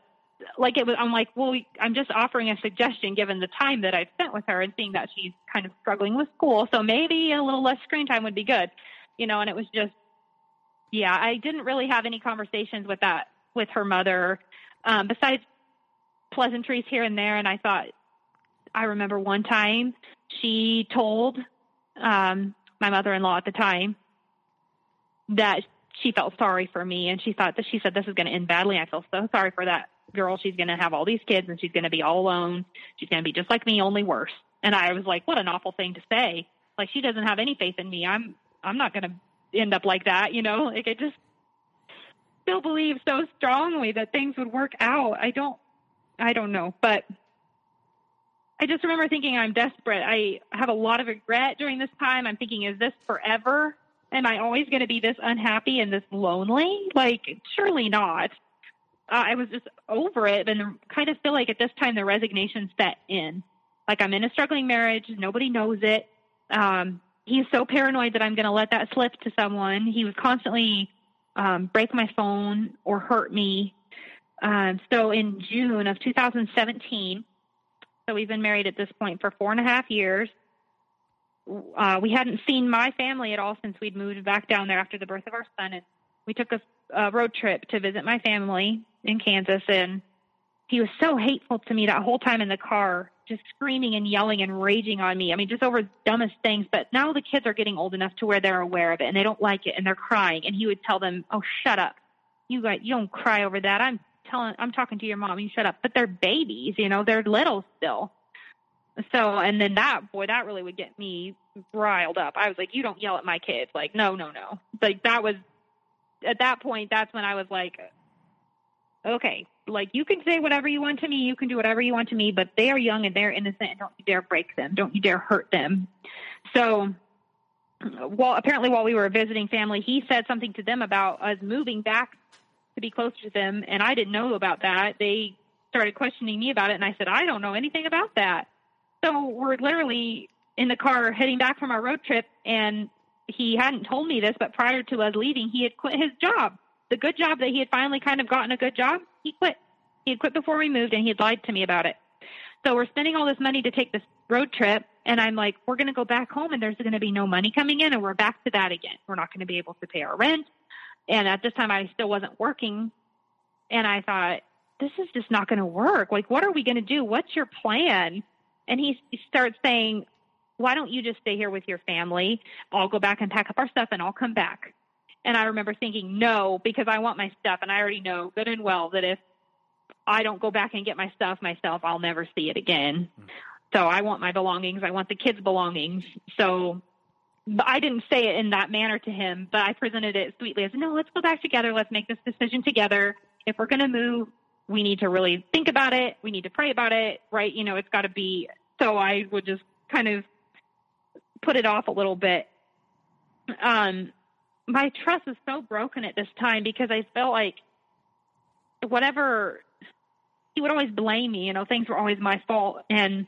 like it was I'm like well I'm just offering a suggestion given the time that I've spent with her and seeing that she's kind of struggling with school, so maybe a little less screen time would be good, you know. And it was just yeah I didn't really have any conversations with that with her mother um, besides pleasantries here and there, and I thought I remember one time she told um, my mother-in-law at the time that she felt sorry for me and she thought that she said this is going to end badly. I feel so sorry for that girl. She's going to have all these kids and she's going to be all alone. She's going to be just like me, only worse. And I was like, what an awful thing to say. Like she doesn't have any faith in me. I'm I'm not going to end up like that, you know? Like I just still believe so strongly that things would work out. I don't I don't know, but I just remember thinking I'm desperate. I have a lot of regret during this time. I'm thinking, is this forever? Am I always going to be this unhappy and this lonely? Like, surely not. Uh, I was just over it and kind of feel like at this time the resignation set in. Like I'm in a struggling marriage. Nobody knows it. Um, he's so paranoid that I'm going to let that slip to someone. He would constantly um, break my phone or hurt me. Um, so in June of 2017, so we've been married at this point for four and a half years. Uh, we hadn't seen my family at all since we'd moved back down there after the birth of our son, and we took a, a road trip to visit my family in Kansas. And he was so hateful to me that whole time in the car, just screaming and yelling and raging on me. I mean, just over dumbest things. But now the kids are getting old enough to where they're aware of it and they don't like it and they're crying. And he would tell them, "Oh, shut up! You got you don't cry over that. I'm telling, I'm talking to your mom. You shut up." But they're babies, you know, they're little still. So, and then that boy, that really would get me riled up. I was like, "You don't yell at my kids." Like, no, no, no. Like that was at that point. That's when I was like, okay, like you can say whatever you want to me, you can do whatever you want to me, but they are young and they're innocent, and don't you dare break them, don't you dare hurt them. So, well, apparently while we were visiting family, he said something to them about us moving back to be closer to them, and I didn't know about that. They started questioning me about it, and I said I don't know anything about that. So we're literally in the car heading back from our road trip, and he hadn't told me this, but prior to us leaving, he had quit his job the good job that he had finally kind of gotten a good job, he quit. He had quit before we moved and he had lied to me about it. So we're spending all this money to take this road trip and I'm like, we're going to go back home and there's going to be no money coming in and we're back to that again. We're not going to be able to pay our rent. And at this time I still wasn't working and I thought, this is just not going to work. Like, what are we going to do? What's your plan? And he, he starts saying, why don't you just stay here with your family? I'll go back and pack up our stuff and I'll come back. And I remember thinking, no, because I want my stuff. And I already know good and well that if I don't go back and get my stuff myself, I'll never see it again. Mm. So I want my belongings. I want the kids' belongings. So I didn't say it in that manner to him, but I presented it sweetly as, no, let's go back together. Let's make this decision together. If we're going to move, we need to really think about it. We need to pray about it, right? You know, it's got to be. So I would just kind of put it off a little bit. Um, my trust was so broken at this time because I felt like whatever he would always blame me. You know, things were always my fault, and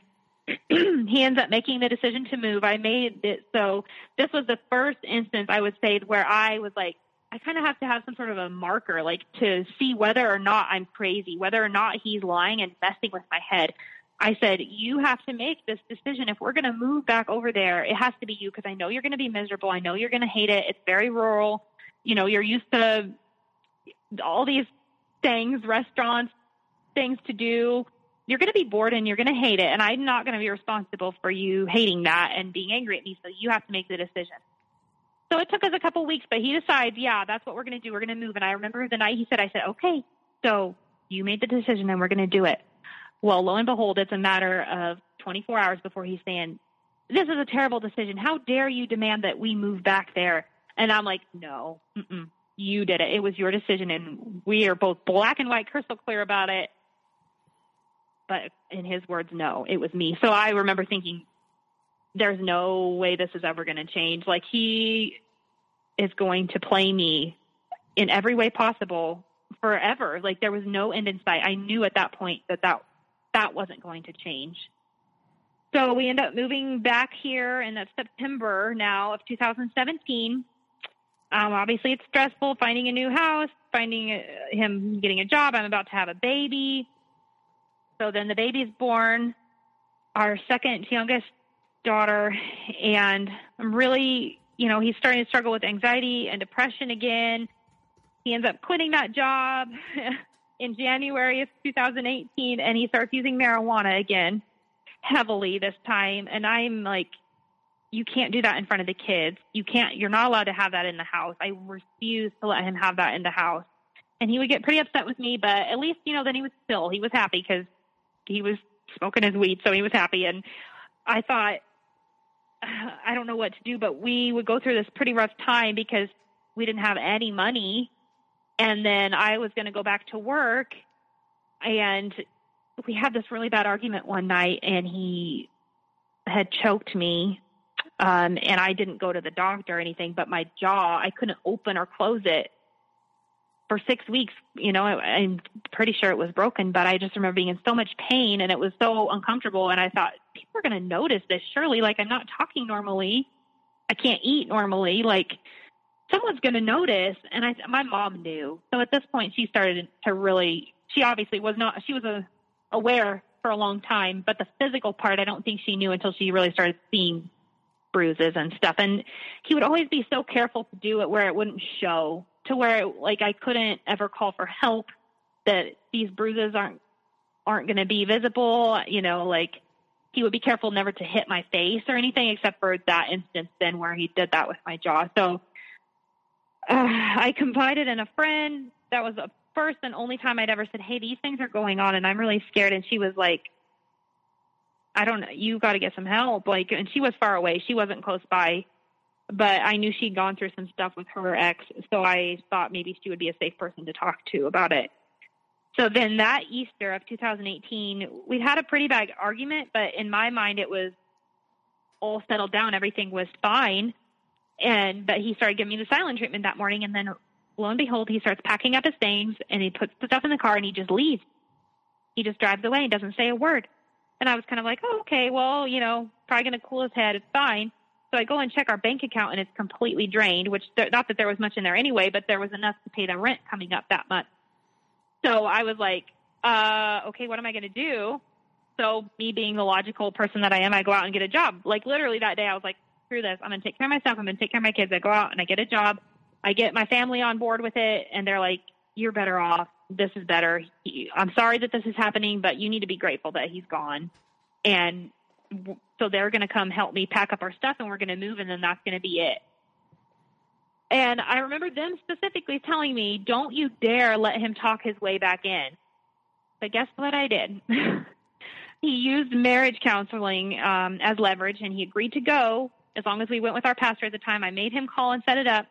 he ends up making the decision to move. I made it so this was the first instance I would say where I was like, I kind of have to have some sort of a marker, like to see whether or not I'm crazy, whether or not he's lying and messing with my head. I said, you have to make this decision. If we're going to move back over there, it has to be you because I know you're going to be miserable. I know you're going to hate it. It's very rural. You know, you're used to all these things, restaurants, things to do. You're going to be bored and you're going to hate it. And I'm not going to be responsible for you hating that and being angry at me. So you have to make the decision. So it took us a couple weeks, but he decides, yeah, that's what we're going to do. We're going to move. And I remember the night he said, I said, okay, so you made the decision and we're going to do it. Well, lo and behold, it's a matter of 24 hours before he's saying, this is a terrible decision. How dare you demand that we move back there? And I'm like, no, you did it. It was your decision. And we are both black and white, crystal clear about it. But in his words, no, it was me. So I remember thinking, there's no way this is ever going to change. Like he is going to play me in every way possible forever. Like there was no end in sight. I knew at that point that that that wasn't going to change. So we end up moving back here in that September now of 2017. Um, obviously, it's stressful finding a new house, finding uh, him getting a job. I'm about to have a baby. So then the baby's born, our second youngest daughter, and I'm really, you know, he's starting to struggle with anxiety and depression again. He ends up quitting that job. in January of 2018 and he starts using marijuana again heavily this time. And I'm like, you can't do that in front of the kids. You can't, you're not allowed to have that in the house. I refuse to let him have that in the house. And he would get pretty upset with me, but at least, you know, then he was still, he was happy because he was smoking his weed. So he was happy. And I thought, I don't know what to do, but we would go through this pretty rough time because we didn't have any money and then I was going to go back to work and we had this really bad argument one night and he had choked me um and I didn't go to the doctor or anything but my jaw I couldn't open or close it for 6 weeks you know I, I'm pretty sure it was broken but I just remember being in so much pain and it was so uncomfortable and I thought people are going to notice this surely like I'm not talking normally I can't eat normally like someone's going to notice. And I, my mom knew. So at this point, she started to really, she obviously was not, she was a, aware for a long time, but the physical part, I don't think she knew until she really started seeing bruises and stuff. And he would always be so careful to do it where it wouldn't show to where like I couldn't ever call for help that these bruises aren't, aren't going to be visible, you know, like he would be careful never to hit my face or anything except for that instance then where he did that with my jaw. So uh, I confided in a friend. That was the first and only time I'd ever said, "Hey, these things are going on, and I'm really scared." And she was like, "I don't know. You got to get some help." Like, and she was far away. She wasn't close by, but I knew she'd gone through some stuff with her ex, so I thought maybe she would be a safe person to talk to about it. So then that Easter of 2018, we had a pretty bad argument, but in my mind, it was all settled down. Everything was fine. And but he started giving me the silent treatment that morning, and then lo and behold, he starts packing up his things and he puts the stuff in the car and he just leaves. He just drives away and doesn't say a word. And I was kind of like, oh, okay, well, you know, probably going to cool his head. It's fine. So I go and check our bank account and it's completely drained, which there, not that there was much in there anyway, but there was enough to pay the rent coming up that month. So I was like, uh, okay, what am I going to do? So me being the logical person that I am, I go out and get a job. Like literally that day, I was like, through this. I'm going to take care of myself. I'm going to take care of my kids. I go out and I get a job. I get my family on board with it, and they're like, "You're better off. This is better. I'm sorry that this is happening, but you need to be grateful that he's gone." And so they're going to come help me pack up our stuff, and we're going to move, and then that's going to be it. And I remember them specifically telling me, "Don't you dare let him talk his way back in." But guess what I did? he used marriage counseling um, as leverage, and he agreed to go as long as we went with our pastor at the time. I made him call and set it up.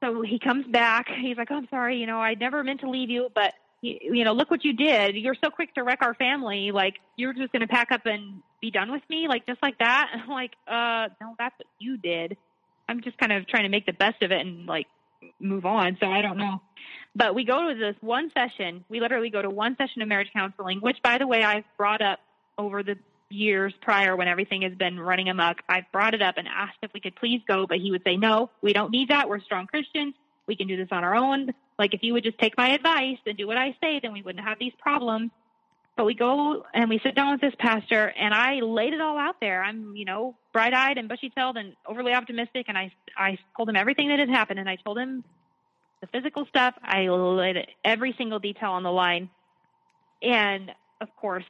So he comes back. He's like, oh, I'm sorry. You know, I never meant to leave you, but, you know, look what you did. You're so quick to wreck our family. Like, you're just going to pack up and be done with me, like, just like that. And I'm like, uh, no, that's what you did. I'm just kind of trying to make the best of it and, like, move on. So I don't know. But we go to this one session. We literally go to one session of marriage counseling, which, by the way, I've brought up over the years prior when everything has been running amok. I've brought it up and asked if we could please go, but he would say, no, we don't need that. We're strong Christians. We can do this on our own. Like, if you would just take my advice and do what I say, then we wouldn't have these problems. But we go and we sit down with this pastor, and I laid it all out there. I'm, you know, bright eyed and bushy tailed and overly optimistic. And I, I told him everything that had happened, and I told him the physical stuff. I laid every single detail on the line. And of course,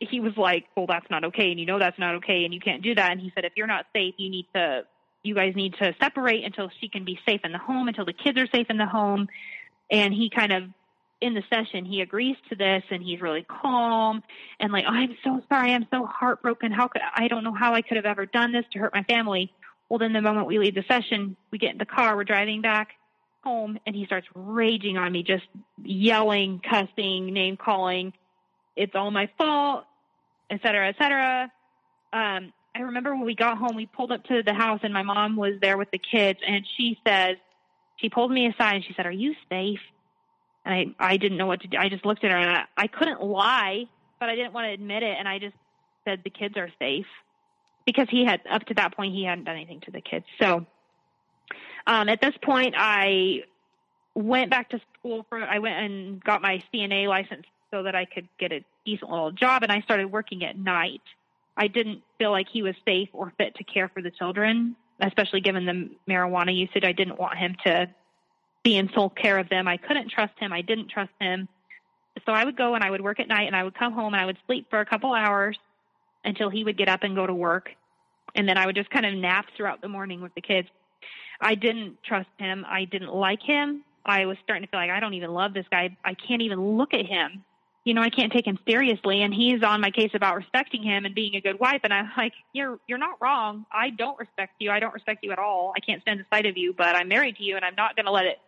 he was like, "Well, that's not okay, and you know that's not okay, and you can't do that." And he said, "If you're not safe, you need to, you guys need to separate until she can be safe in the home, until the kids are safe in the home." And he kind of in the session he agrees to this and he's really calm and like oh, i'm so sorry. I'm so heartbroken. How could i don't know how i could have ever done this to hurt my family. Well then the moment we leave the session we get in the car we're driving back home and he starts raging on me just yelling cussing name calling. It's all my fault et cetera et cetera. Um i remember when we got home we pulled up to the house and my mom was there with the kids and she says she pulled me aside and she said are you safe and I I didn't know what to do. I just looked at her and I, I couldn't lie, but I didn't want to admit it, and I just said the kids are safe because he had up to that point he hadn't done anything to the kids. So um, at this point, I went back to school for. I went and got my CNA license so that I could get a decent little job, and I started working at night. I didn't feel like he was safe or fit to care for the children, especially given the marijuana usage. I didn't want him to be in sole care of them. I couldn't trust him. I didn't trust him. So I would go and I would work at night and I would come home and I would sleep for a couple hours until he would get up and go to work. And then I would just kind of nap throughout the morning with the kids. I didn't trust him. I didn't like him. I was starting to feel like I don't even love this guy. I can't even look at him. You know, I can't take him seriously and he's on my case about respecting him and being a good wife and I'm like, You're you're not wrong. I don't respect you. I don't respect you at all. I can't stand the sight of you, but I'm married to you and I'm not gonna let it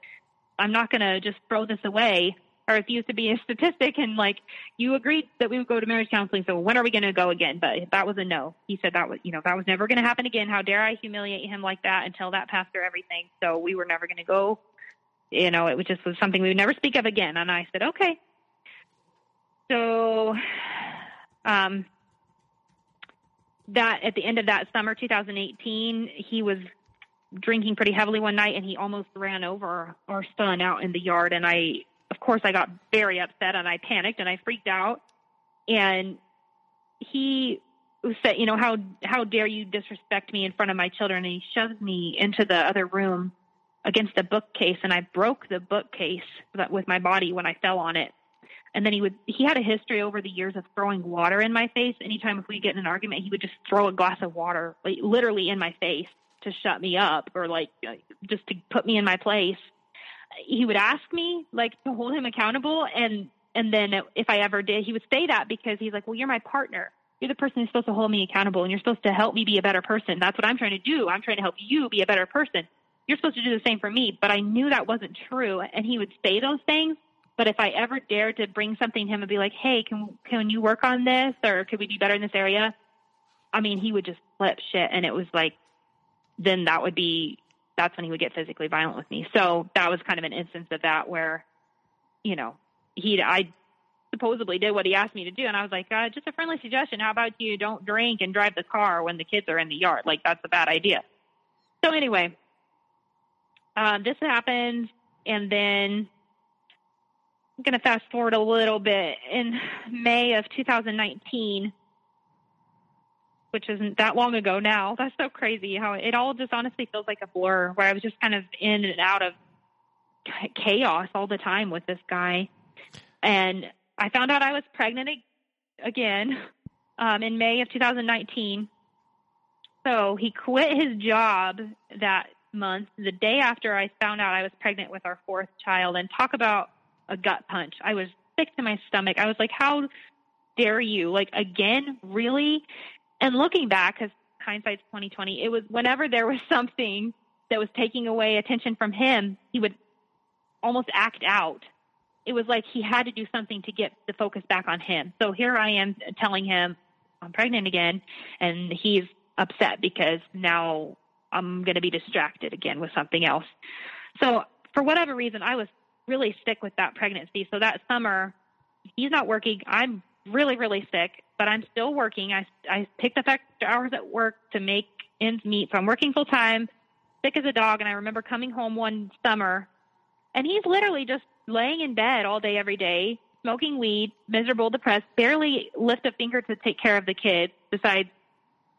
I'm not going to just throw this away or refuse to be a statistic. And like, you agreed that we would go to marriage counseling. So when are we going to go again? But that was a no. He said that was, you know, that was never going to happen again. How dare I humiliate him like that and tell that pastor everything? So we were never going to go. You know, it was just was something we would never speak of again. And I said, okay. So, um, that at the end of that summer 2018 he was drinking pretty heavily one night and he almost ran over our son out in the yard. And I of course I got very upset and I panicked and I freaked out. And he said, you know, how how dare you disrespect me in front of my children? And he shoved me into the other room against a bookcase and I broke the bookcase with my body when I fell on it. And then he would he had a history over the years of throwing water in my face. Anytime if we get in an argument, he would just throw a glass of water like literally in my face to shut me up or like uh, just to put me in my place. He would ask me like to hold him accountable. And and then if i ever did he would say that because he's like well you're my partner. You're the person who's supposed to hold me accountable and you're supposed to help me be a better person. That's what i'm trying to do. I'm trying to help you be a better person. You're supposed to do the same for me. But i knew that wasn't true. And he would say those things but if i ever dared to bring something to him and be like hey can can you work on this or could we be better in this area i mean he would just flip shit and it was like then that would be that's when he would get physically violent with me. So that was kind of an instance of that where, you know, he I supposedly did what he asked me to do, and I was like, uh, just a friendly suggestion. How about you don't drink and drive the car when the kids are in the yard? Like that's a bad idea. So anyway, um, this happened, and then I'm going to fast forward a little bit. In May of 2019, which isn't that long ago now. That's so crazy how it all just honestly feels like a blur where I was just kind of in and out of chaos all the time with this guy. And I found out I was pregnant again um, in May of 2019. So he quit his job that month, the day after I found out I was pregnant with our fourth child. And talk about a gut punch. I was sick to my stomach. I was like, how dare you? Like, again, really? and looking back, because hindsight's twenty twenty, it was whenever there was something that was taking away attention from him, he would almost act out. It was like he had to do something to get the focus back on him. So here I am telling him I'm pregnant again, and he's upset because now I'm going to be distracted again with something else. So for whatever reason, I was really sick with that pregnancy. So that summer, he's not working. I'm really, really sick, but I'm still working. I, I picked up extra hours at work to make ends meet. So I'm working full time, sick as a dog. And I remember coming home one summer and he's literally just laying in bed all day, every day, smoking weed, miserable, depressed, barely lift a finger to take care of the kids besides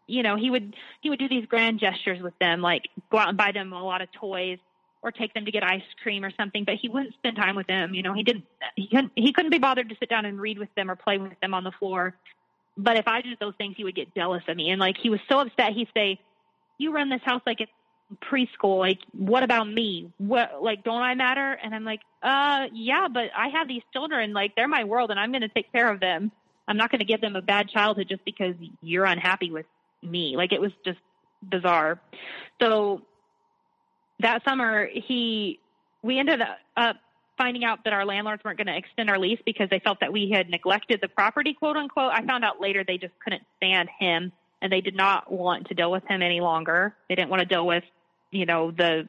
you know, he would he would do these grand gestures with them, like go out and buy them a lot of toys or take them to get ice cream or something, but he wouldn't spend time with them. You know, he didn't he couldn't he couldn't be bothered to sit down and read with them or play with them on the floor. But if I did those things, he would get jealous of me. And like he was so upset, he'd say, You run this house like it's preschool. Like, what about me? What like don't I matter? And I'm like, uh yeah, but I have these children, like they're my world and I'm gonna take care of them. I'm not gonna give them a bad childhood just because you're unhappy with me. Like it was just bizarre. So that summer, he we ended up finding out that our landlords weren't going to extend our lease because they felt that we had neglected the property, quote unquote. I found out later they just couldn't stand him and they did not want to deal with him any longer. They didn't want to deal with, you know, the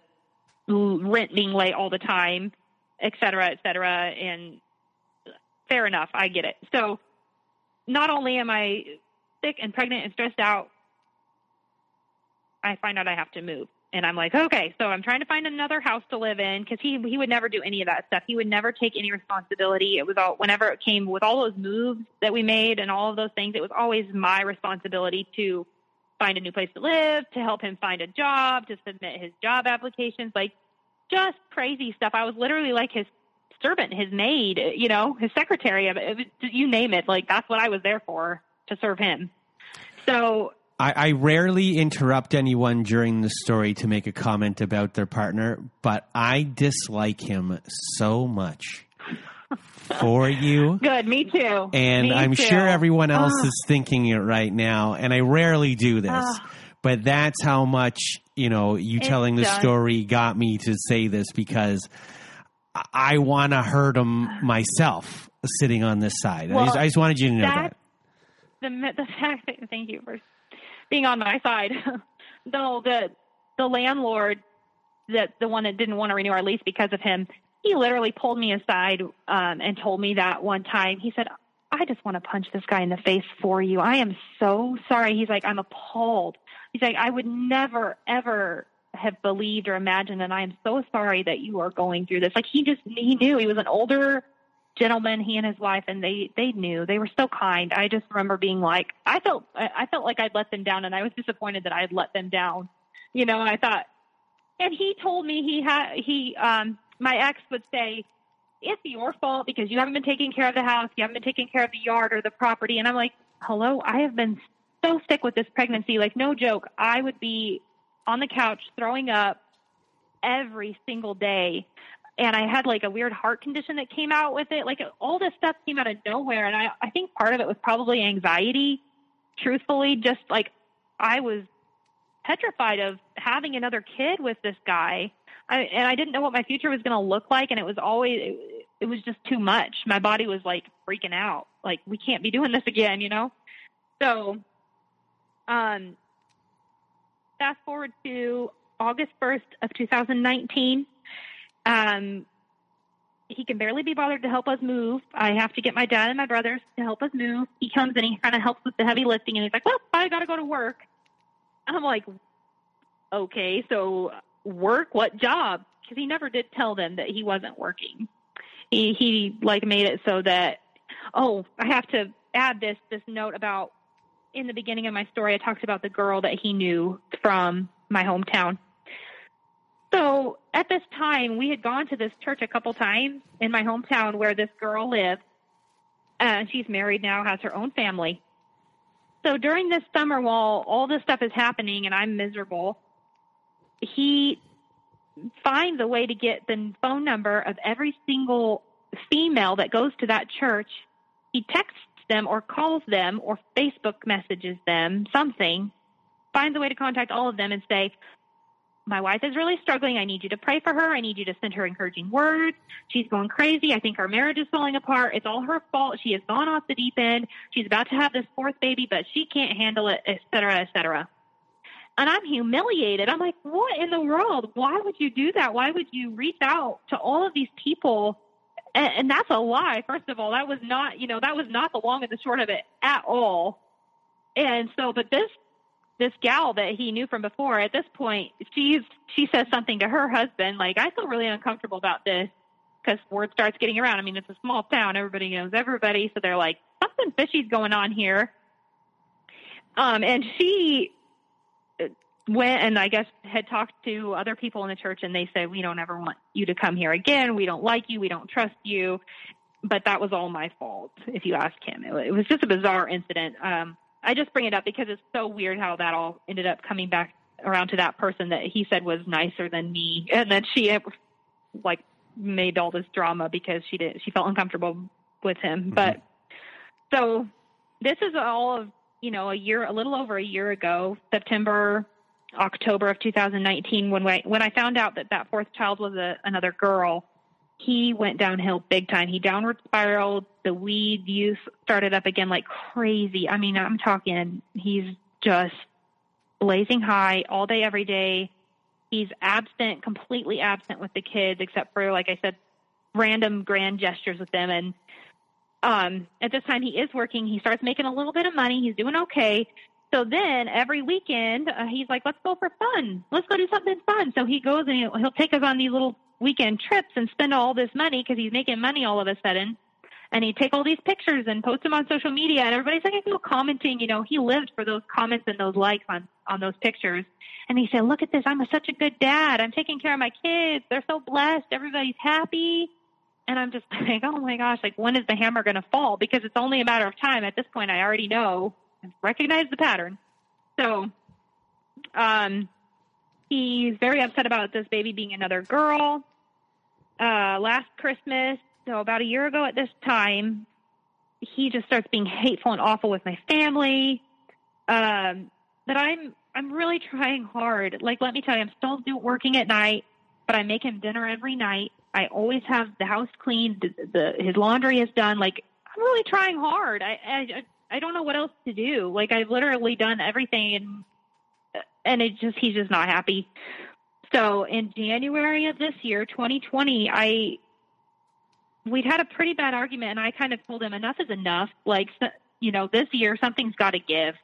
rent being late all the time, et cetera, et cetera. And fair enough, I get it. So not only am I sick and pregnant and stressed out, I find out I have to move. And I'm like, okay, so I'm trying to find another house to live in because he he would never do any of that stuff. He would never take any responsibility. It was all whenever it came with all those moves that we made and all of those things, it was always my responsibility to find a new place to live, to help him find a job, to submit his job applications, like just crazy stuff. I was literally like his servant, his maid, you know, his secretary. It was, you name it. Like that's what I was there for to serve him. So I, I, rarely interrupt anyone during the story to make a comment about their partner, but I dislike him so much for you. Good, me too. And me I'm too. sure everyone else oh. is thinking it right now. And I rarely do this, oh. but that's how much you know you it's telling the story got me to say this because I want to hurt him myself sitting on this side. Well, I, just, I, just, wanted you to know that. The the fact that thank you for being on my side. no, the the landlord, that the one that didn't want to renew our lease because of him, he literally pulled me aside um, and told me that one time. He said, "I just want to punch this guy in the face for you. I am so sorry." He's like, "I'm appalled." He's like, "I would never ever." have believed or imagined and I am so sorry that you are going through this. Like he just he knew he was an older gentleman, he and his wife, and they they knew they were so kind. I just remember being like, I felt I felt like I'd let them down, and I was disappointed that I had let them down. You know, and I thought, and he told me he had he um my ex would say it's your fault because you haven't been taking care of the house, you haven't been taking care of the yard or the property, and I'm like, hello, I have been so sick with this pregnancy, like no joke, I would be on the couch throwing up every single day and I had like a weird heart condition that came out with it. Like all this stuff came out of nowhere. And I, I think part of it was probably anxiety, truthfully, just like I was petrified of having another kid with this guy. I, and I didn't know what my future was going to look like. And it was always, it, it was just too much. My body was like freaking out. Like we can't be doing this again, you know? So, um, fast forward to August 1st of 2019 um, he can barely be bothered to help us move. I have to get my dad and my brothers to help us move. He comes and he kind of helps with the heavy lifting, and he's like, "Well, I got to go to work." And I'm like, "Okay, so work? What job?" Because he never did tell them that he wasn't working. He he like made it so that oh, I have to add this this note about in the beginning of my story. I talked about the girl that he knew from my hometown so at this time, we had gone to this church a couple times in my hometown where this girl lived. And uh, she's married now, has her own family. So during this summer, while all this stuff is happening and I'm miserable, he finds a way to get the phone number of every single female that goes to that church. He texts them or calls them or Facebook messages them something, finds a way to contact all of them and say, my wife is really struggling. I need you to pray for her. I need you to send her encouraging words. She's going crazy. I think our marriage is falling apart. It's all her fault. She has gone off the deep end. She's about to have this fourth baby, but she can't handle it, et cetera, et cetera. and I'm humiliated. I'm like, what in the world? Why would you do that? Why would you reach out to all of these people? And, and that's a lie. First of all, that was not, you know, that was not the long and the short of it at all. And so, but this this gal that he knew from before, at this point, she's she says something to her husband like, "I feel really uncomfortable about this." Because word starts getting around. I mean, it's a small town; everybody knows everybody, so they're like, "Something fishy's going on here." Um, and she went and I guess had talked to other people in the church, and they said, "We don't ever want you to come here again. We don't like you. We don't trust you." But that was all my fault, if you ask him. It, it was just a bizarre incident. Um, I just bring it up because it's so weird how that all ended up coming back around to that person that he said was nicer than me, and then she like made all this drama because she did she felt uncomfortable with him. Mm-hmm. But so this is all of you know a year, a little over a year ago, September, October of 2019, when I when I found out that that fourth child was a, another girl he went downhill big time. He downward spiraled. The weed use started up again like crazy. I mean, I'm talking, he's just blazing high all day, every day. He's absent, completely absent with the kids, except for, like I said, random grand gestures with them. And um, at this time, he is working. He starts making a little bit of money. He's doing okay. So then every weekend, uh, he's like, let's go for fun. Let's go do something fun. So he goes and he'll, he'll take us on these little weekend trips and spend all this money because he's making money all of a sudden. And he'd take all these pictures and post them on social media, and everybody's like, you commenting. You know, he lived for those comments and those likes on on those pictures. And he said, "Look at this! I'm a, such a good dad. I'm taking care of my kids. They're so blessed. Everybody's happy." And I'm just like, "Oh my gosh! Like, when is the hammer going to fall? Because it's only a matter of time. At this point, I already know, and recognize the pattern." So, um, he's very upset about this baby being another girl uh, last Christmas, so about a year ago at this time, he just starts being hateful and awful with my family. Um, but I'm I'm really trying hard. Like, let me tell you, I'm still do, working at night, but I make him dinner every night. I always have the house cleaned. The, the his laundry is done. Like, I'm really trying hard. I I I don't know what else to do. Like, I've literally done everything, and and it just he's just not happy. So in January of this year, 2020, I we'd had a pretty bad argument, and I kind of told him enough is enough. Like you know, this year something's got to give.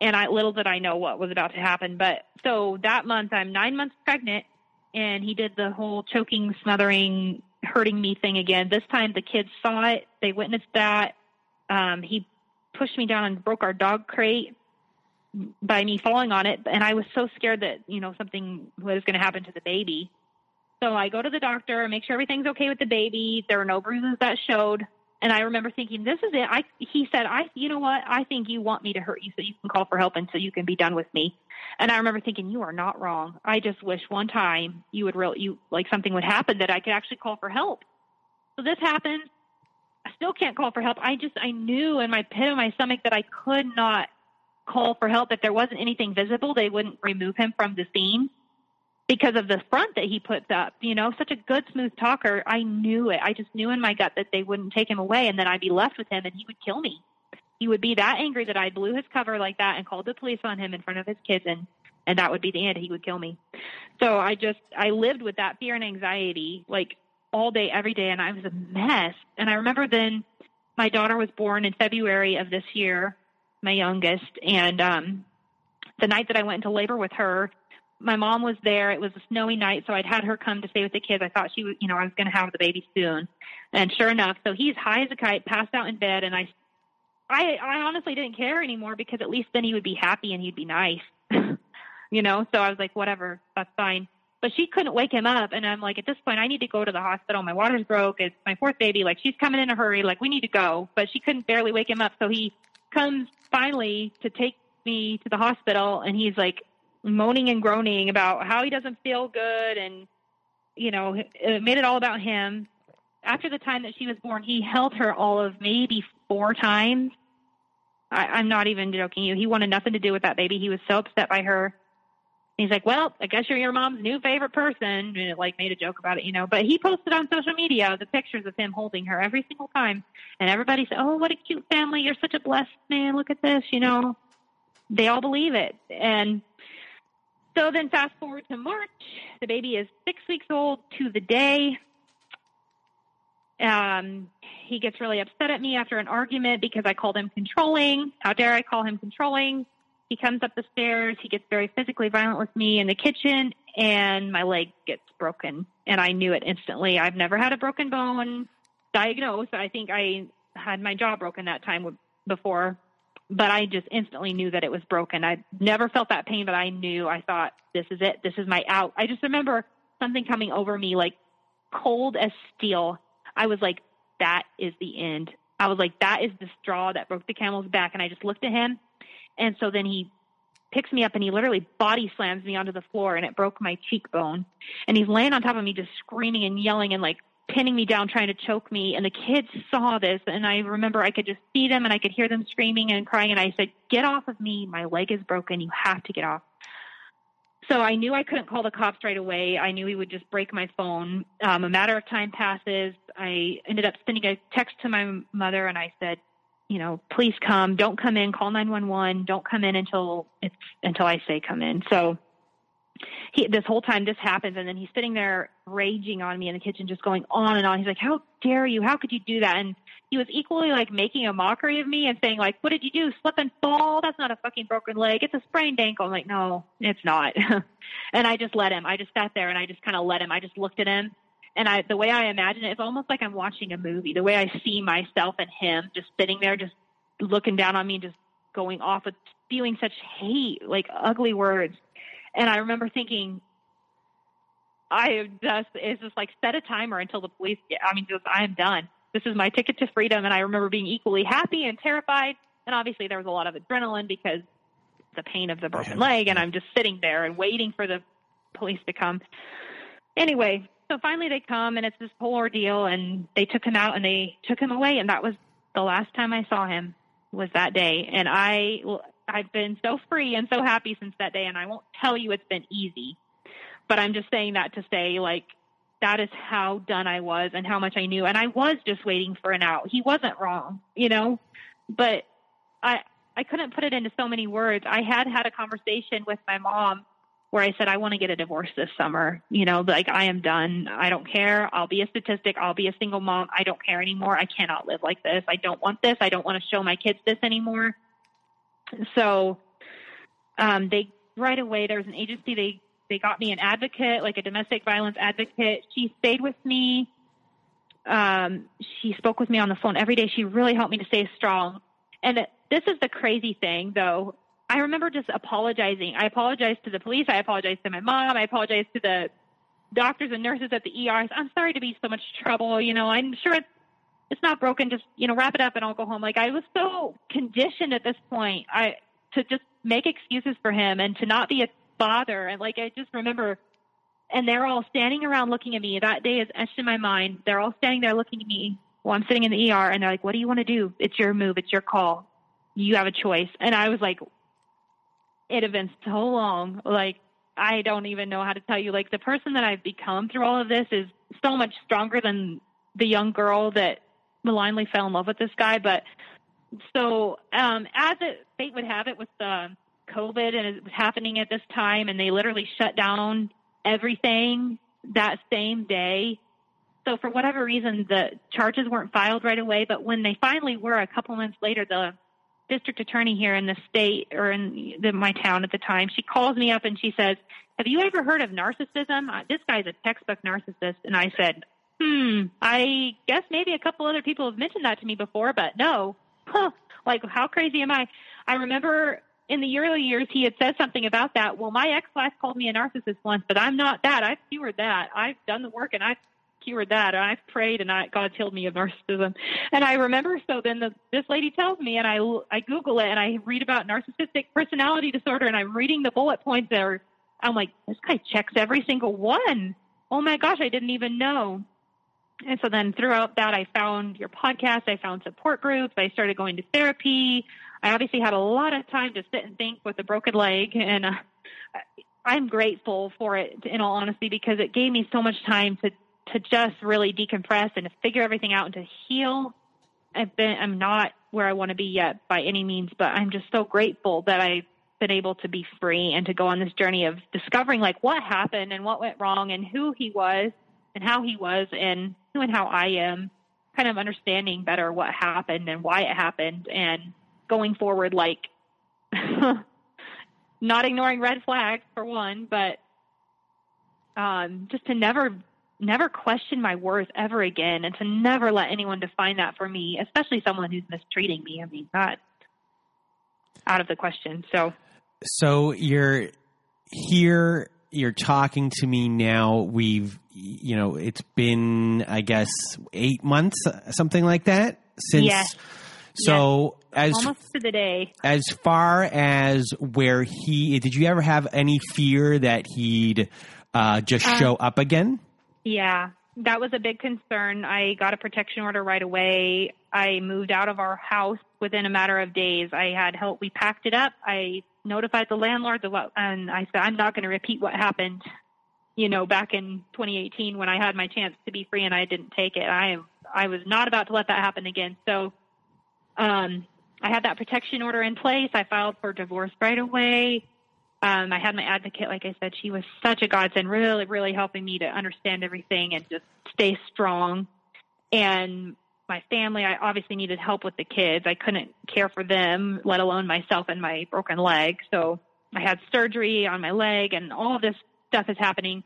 And I little did I know what was about to happen. But so that month, I'm nine months pregnant, and he did the whole choking, smothering, hurting me thing again. This time the kids saw it; they witnessed that. Um, he pushed me down and broke our dog crate by me falling on it and I was so scared that, you know, something was going to happen to the baby. So I go to the doctor, make sure everything's okay with the baby. There were no bruises that showed. And I remember thinking, this is it. I, he said, I, you know what? I think you want me to hurt you so you can call for help and so you can be done with me. And I remember thinking, you are not wrong. I just wish one time you would really, you, like something would happen that I could actually call for help. So this happened. I still can't call for help. I just, I knew in my pit of my stomach that I could not call for help. If there wasn't anything visible, they wouldn't remove him from the scene because of the front that he puts up. You know, such a good, smooth talker. I knew it. I just knew in my gut that they wouldn't take him away and then I'd be left with him and he would kill me. He would be that angry that I blew his cover like that and called the police on him in front of his kids and and that would be the end. He would kill me. So I just I lived with that fear and anxiety like all day, every day, and I was a mess. And I remember then my daughter was born in February of this year, my youngest, and um, the night that I went into labor with her, my mom was there. It was a snowy night, so I'd had her come to stay with the kids. I thought she was, you know, I was going to have the baby soon, and sure enough, so he's high as a kite, passed out in bed, and I, I, I honestly didn't care anymore because at least then he would be happy and he'd be nice, you know. So I was like, whatever, that's fine. But she couldn't wake him up, and I'm like, at this point, I need to go to the hospital. My water's broke. It's my fourth baby. Like she's coming in a hurry. Like we need to go. But she couldn't barely wake him up, so he comes finally to take me to the hospital and he's like moaning and groaning about how he doesn't feel good and you know it made it all about him. After the time that she was born he held her all of maybe four times. I, i'm not even joking you. He wanted nothing to do with that baby. He was so upset by her he's like well i guess you're your mom's new favorite person and it, like made a joke about it you know but he posted on social media the pictures of him holding her every single time and everybody said oh what a cute family you're such a blessed man look at this you know they all believe it. And So then fast forward to March, the baby is six weeks old to the day. Um, he gets really upset at me after an argument because I called him controlling. How dare I call him controlling? He comes up the stairs. He gets very physically violent with me in the kitchen, and my leg gets broken. And I knew it instantly. I've never had a broken bone diagnosed. I think I had my jaw broken that time before, but I just instantly knew that it was broken. I never felt that pain, but I knew. I thought, this is it. This is my out. I just remember something coming over me like cold as steel. I was like, that is the end. I was like, that is the straw that broke the camel's back. And I just looked at him. And so then he picks me up and he literally body slams me onto the floor and it broke my cheekbone. And he's laying on top of me just screaming and yelling and like pinning me down trying to choke me and the kids saw this and I remember I could just see them and I could hear them screaming and crying and I said, "Get off of me. My leg is broken. You have to get off." So I knew I couldn't call the cops right away. I knew he would just break my phone. Um, a matter of time passes. I ended up sending a text to my mother and I said, you know, please come. Don't come in. Call 911. Don't come in until it's until I say come in. So he, this whole time this happens, and then he's sitting there raging on me in the kitchen, just going on and on. He's like, "How dare you? How could you do that?" And he was equally like making a mockery of me and saying like, "What did you do? Slip and fall? That's not a fucking broken leg. It's a sprained ankle." I'm like, "No, it's not." and I just let him. I just sat there and I just kind of let him. I just looked at him and I the way I imagine it, it's almost like I'm watching a movie. The way I see myself and him just sitting there, just looking down on me, just going off with spewing such hate, like ugly words. And I remember thinking, I just it's just like set a timer until the police get. I mean, just I am done. This is my ticket to freedom. And I remember being equally happy and terrified. And obviously, there was a lot of adrenaline because the pain of the broken leg, and I'm just sitting there and waiting for the police to come. Anyway, so finally they come and it's this whole ordeal and they took him out and they took him away and that was the last time I saw him was that day. And I I've been so free and so happy since that day and I won't tell you it's been easy. But I'm just saying that to say like that is how done I was and how much I knew. And I was just waiting for an out. He wasn't wrong you know? But I I couldn't put it into so many words. I had had a conversation with my mom where I said, I want to get a divorce this summer. You know, like I am done. I don't care. I'll be a statistic. I'll be a single mom. I don't care anymore. I cannot live like this. I don't want this. I don't want to show my kids this anymore. So, um, they right away, there was an agency. They, they got me an advocate, like a domestic violence advocate. She stayed with me. Um, she spoke with me on the phone every day. She really helped me to stay strong. And this is the crazy thing though I remember just apologizing. I apologized to the police. I apologized to my mom. I apologized to the doctors and nurses at the ER. I'm sorry to be so much trouble. You know, I'm sure it's it's not broken. Just you know, wrap it up and I'll go home. Like I was so conditioned at this point, I to just make excuses for him and to not be a father. And like I just remember, and they're all standing around looking at me. That day is etched in my mind. They're all standing there looking at me while I'm sitting in the ER, and they're like, "What do you want to do? It's your move. It's your call. You have a choice." And I was like, it had been so long. Like I don't even know how to tell you. Like the person that I've become through all of this is so much stronger than the young girl that malignly fell in love with this guy. But so um, as it, fate would have it with the COVID and it was happening at this time, and they literally shut down everything that same day. So for whatever reason, the charges weren't filed right away. But when they finally were, a couple months later, the district attorney here in the state or in the, my town at the time, she calls me up and she says, "Have you ever heard of narcissism? Uh, this guy's a textbook narcissist." And I said, "Hmm, I guess maybe a couple other people have mentioned that to me before, but no. Huh, like how crazy am I?" I remember in the early years he had said something about that. Well, my ex-wife called me a narcissist once, but I'm not that. I've cured that. I've done the work and I've cured that. And I've prayed and I, God's healed me of narcissism. And I remember, so then the, this lady tells me and I, I Google it and I read about narcissistic personality disorder and I'm reading the bullet points there. I'm like, this guy checks every single one. Oh my gosh, I didn't even know. And so then throughout that, I found your podcast. I found support groups. I started going to therapy. I obviously had a lot of time to sit and think with a broken leg. And uh, I'm grateful for it, in all honesty, because it gave me so much time to to just really decompress and to figure everything out and to heal. I've been I'm not where I want to be yet by any means, but I'm just so grateful that I've been able to be free and to go on this journey of discovering like what happened and what went wrong and who he was and how he was and who and how I am, kind of understanding better what happened and why it happened and going forward like not ignoring red flags for one, but um, just to never never question my worth ever again and to never let anyone define that for me, especially someone who's mistreating me. I mean, that's out of the question. So So you're here, you're talking to me now. We've, you know, it's been, I guess, eight months, something like that since. Yes. So as almost to the day. as far as where he, did you ever have any fear that he'd uh, just show up again? Yeah, that was a big concern. I got a protection order right away. I moved out of our house within a matter of days. I had help. We packed it up. I notified the landlord, and I said, I'm not going to repeat what happened, you know, back in 2018 when I had my chance to be free and I didn't take it. I am, I was not about to let that happen again. So, um, I had that protection order in place. I filed for divorce right away. Um, I had my advocate, like I said, she was such a godsend, really, really helping me to understand everything and just stay strong. And my family, I obviously needed help with the kids. I couldn't care for them, let alone myself and my broken leg. So I had surgery on my leg and all this stuff is happening.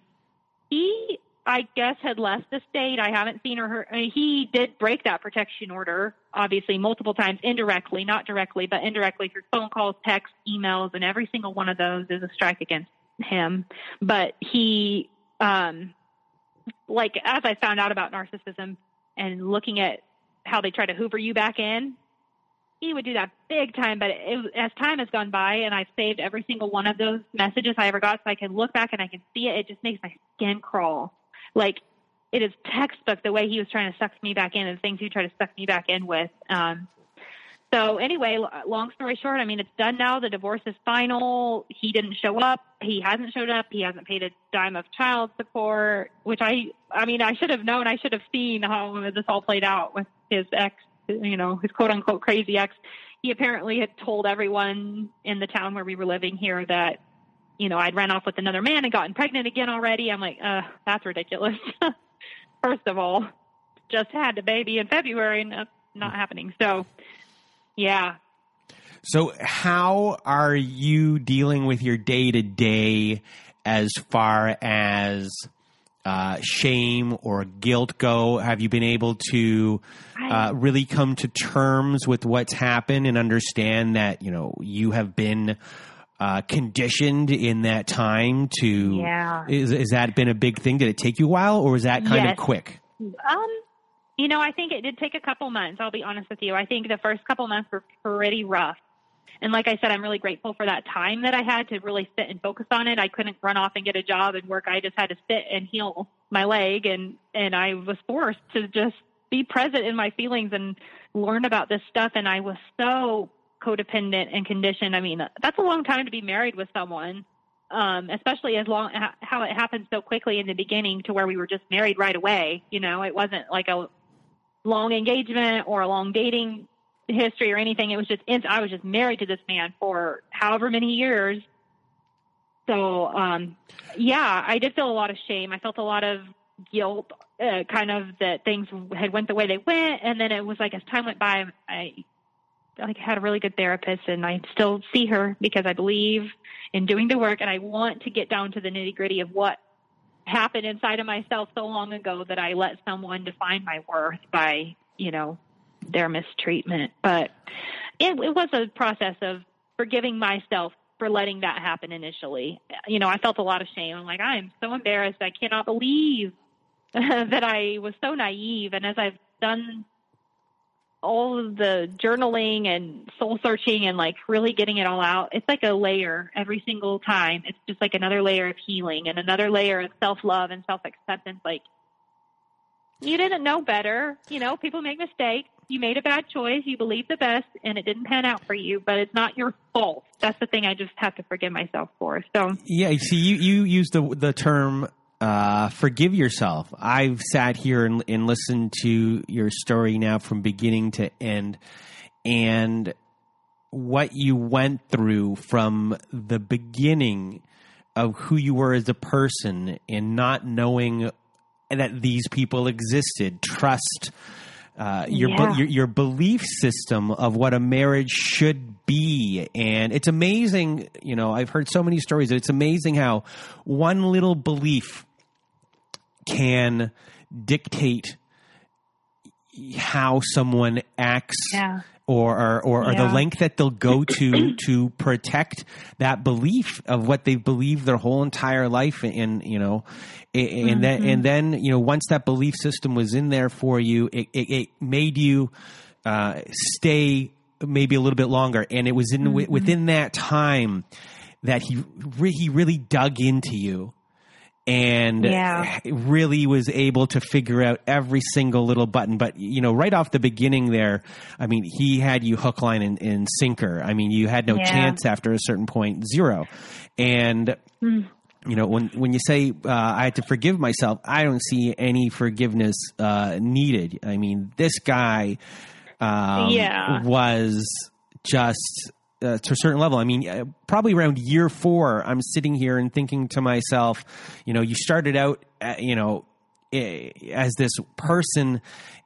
He, I guess, had left the state. I haven't seen heard. I mean, he did break that protection order, obviously, multiple times, indirectly, not directly, but indirectly through phone calls, texts, emails, and every single one of those is a strike against him. But he, um, like, as I found out about narcissism and looking at how they try to hoover you back in, he would do that big time. But it, as time has gone by, and I've saved every single one of those messages I ever got, so I can look back and I can see it. It just makes my skin crawl. Like it is textbook the way he was trying to suck me back in and the things he tried to suck me back in with. Um, so anyway, long story short, I mean, it's done now. The divorce is final. He didn't show up. He hasn't showed up. He hasn't paid a dime of child support, which I, I mean, I should have known. I should have seen how this all played out with his ex, you know, his quote unquote crazy ex. He apparently had told everyone in the town where we were living here that you know, I'd ran off with another man and gotten pregnant again already. I'm like, uh, that's ridiculous. First of all, just had a baby in February and that's not happening. So, yeah. So, how are you dealing with your day to day as far as uh, shame or guilt go? Have you been able to uh, really come to terms with what's happened and understand that you know you have been uh, conditioned in that time to? Yeah. Is, has that been a big thing? Did it take you a while, or was that kind Yes. of quick? Um, you know, I think it did take a couple months. I'll be honest with you. I think the first couple months were pretty rough. And like I said, I'm really grateful for that time that I had to really sit and focus on it. I couldn't run off and get a job and work. I just had to sit and heal my leg and, and I was forced to just be present in my feelings and learn about this stuff. And I was so codependent and conditioned. I mean, that's a long time to be married with someone. Um, especially as long how it happened so quickly in the beginning to where we were just married right away. You know, it wasn't like a long engagement or a long dating history or anything. It was just I was just married to this man for however many years. So um, yeah, I did feel a lot of shame. I felt a lot of guilt, uh, kind of that things had went the way they went, and then it was like as time went by, I like I had a really good therapist, and I still see her because I believe in doing the work, and I want to get down to the nitty gritty of what happened inside of myself so long ago that I let someone define my worth by, you know, their mistreatment. But it, it was a process of forgiving myself for letting that happen initially. You know, I felt a lot of shame. I'm like, I'm so embarrassed. I cannot believe that I was so naive. And as I've done all of the journaling and soul searching and like really getting it all out, it's like a layer every single time. It's just like another layer of healing and another layer of self love and self acceptance. Like, you didn't know better. You know, people make mistakes. You made a bad choice. You believed the best and it didn't pan out for you, but it's not your fault. That's the thing I just have to forgive myself for. So, Yeah, see, you you use the the term uh, "forgive yourself." I've sat here and, and listened to your story now from beginning to end, and what you went through from the beginning of who you were as a person and not knowing that these people existed, trust, uh, your, Yeah. your your belief system of what a marriage should be, and it's amazing. You know, I've heard so many stories. It's amazing how one little belief can dictate how someone acts Yeah. or or, or, or the length that they'll go to to protect that belief of what they've believed their whole entire life and you know and then Mm-hmm. and then you know once that belief system was in there for you it, it, it made you uh, stay maybe a little bit longer and it was in Mm-hmm. within that time that he re- he really dug into you and Yeah. really was able to figure out every single little button. But you know, right off the beginning, there, I mean, he had you hook, line, and, and sinker. I mean, you had no Yeah. chance after a certain point, zero. And Hmm. you know, when when you say uh, I had to forgive myself, I don't see any forgiveness uh, needed. I mean, this guy um, Yeah. was just uh, to a certain level. I mean, uh, probably around year four, I'm sitting here and thinking to myself, you know, you started out, uh, you know, eh, as this person,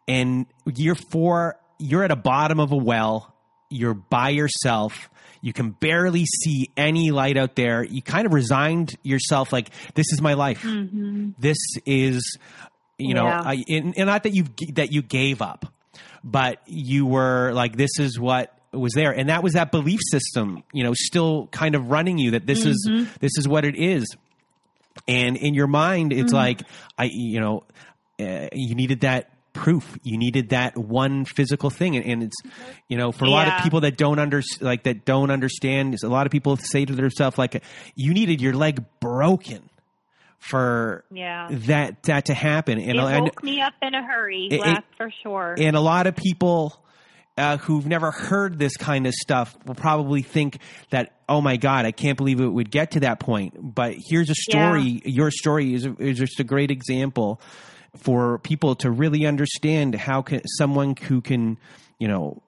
and year four, you're at a bottom of a well. You're by yourself. You can barely see any light out there. You kind of resigned yourself, like this is my life. This is, you know, Yeah. I, and, and not that you that you gave up, but you were like, this is what was there, and that was that belief system, you know, still kind of running you that this is this is what it is, and in your mind, it's like I, you know, uh, you needed that proof. You needed that one physical thing. And, and it's you know for a lot of people that don't under like that don't understand a lot of people say to themselves like you needed your leg broken for Yeah. that that to happen. And It I- woke me up in a hurry, It- it- for sure. and a lot of people uh, who've never heard this kind of stuff will probably think that, oh my God, I can't believe it would get to that point. But here's a story. Your story is, is just a great example for people to really understand how can someone who can, you know,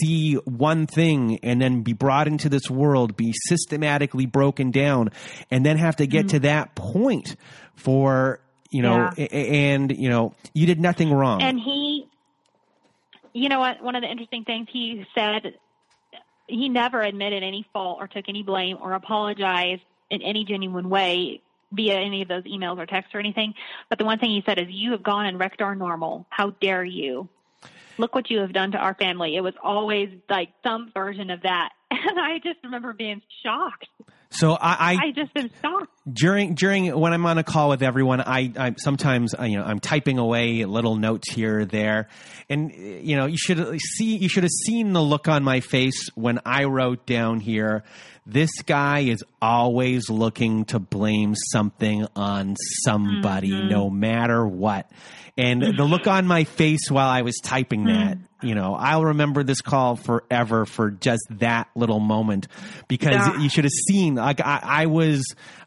see one thing and then be brought into this world, be systematically broken down, and then have to get to that point for, you know, Mm-hmm. Yeah. and, you know, you did nothing wrong. And he, you know what? One of the interesting things he said, he never admitted any fault or took any blame or apologized in any genuine way via any of those emails or texts or anything. But the one thing he said is, "You have gone and wrecked our normal. How dare you? Look what you have done to our family." It was always like some version of that, and I just remember being shocked. so I, I I just am shocked. during during when I'm on a call with everyone, I, I sometimes I, you know I'm typing away little notes here or there, and you know you should see you should have seen the look on my face when I wrote down here. This guy is always looking to blame something on somebody, mm-hmm. no matter what. And the look on my face while I was typing hmm. that, you know, I'll remember this call forever for just that little moment because Yeah. you should have seen like I, I was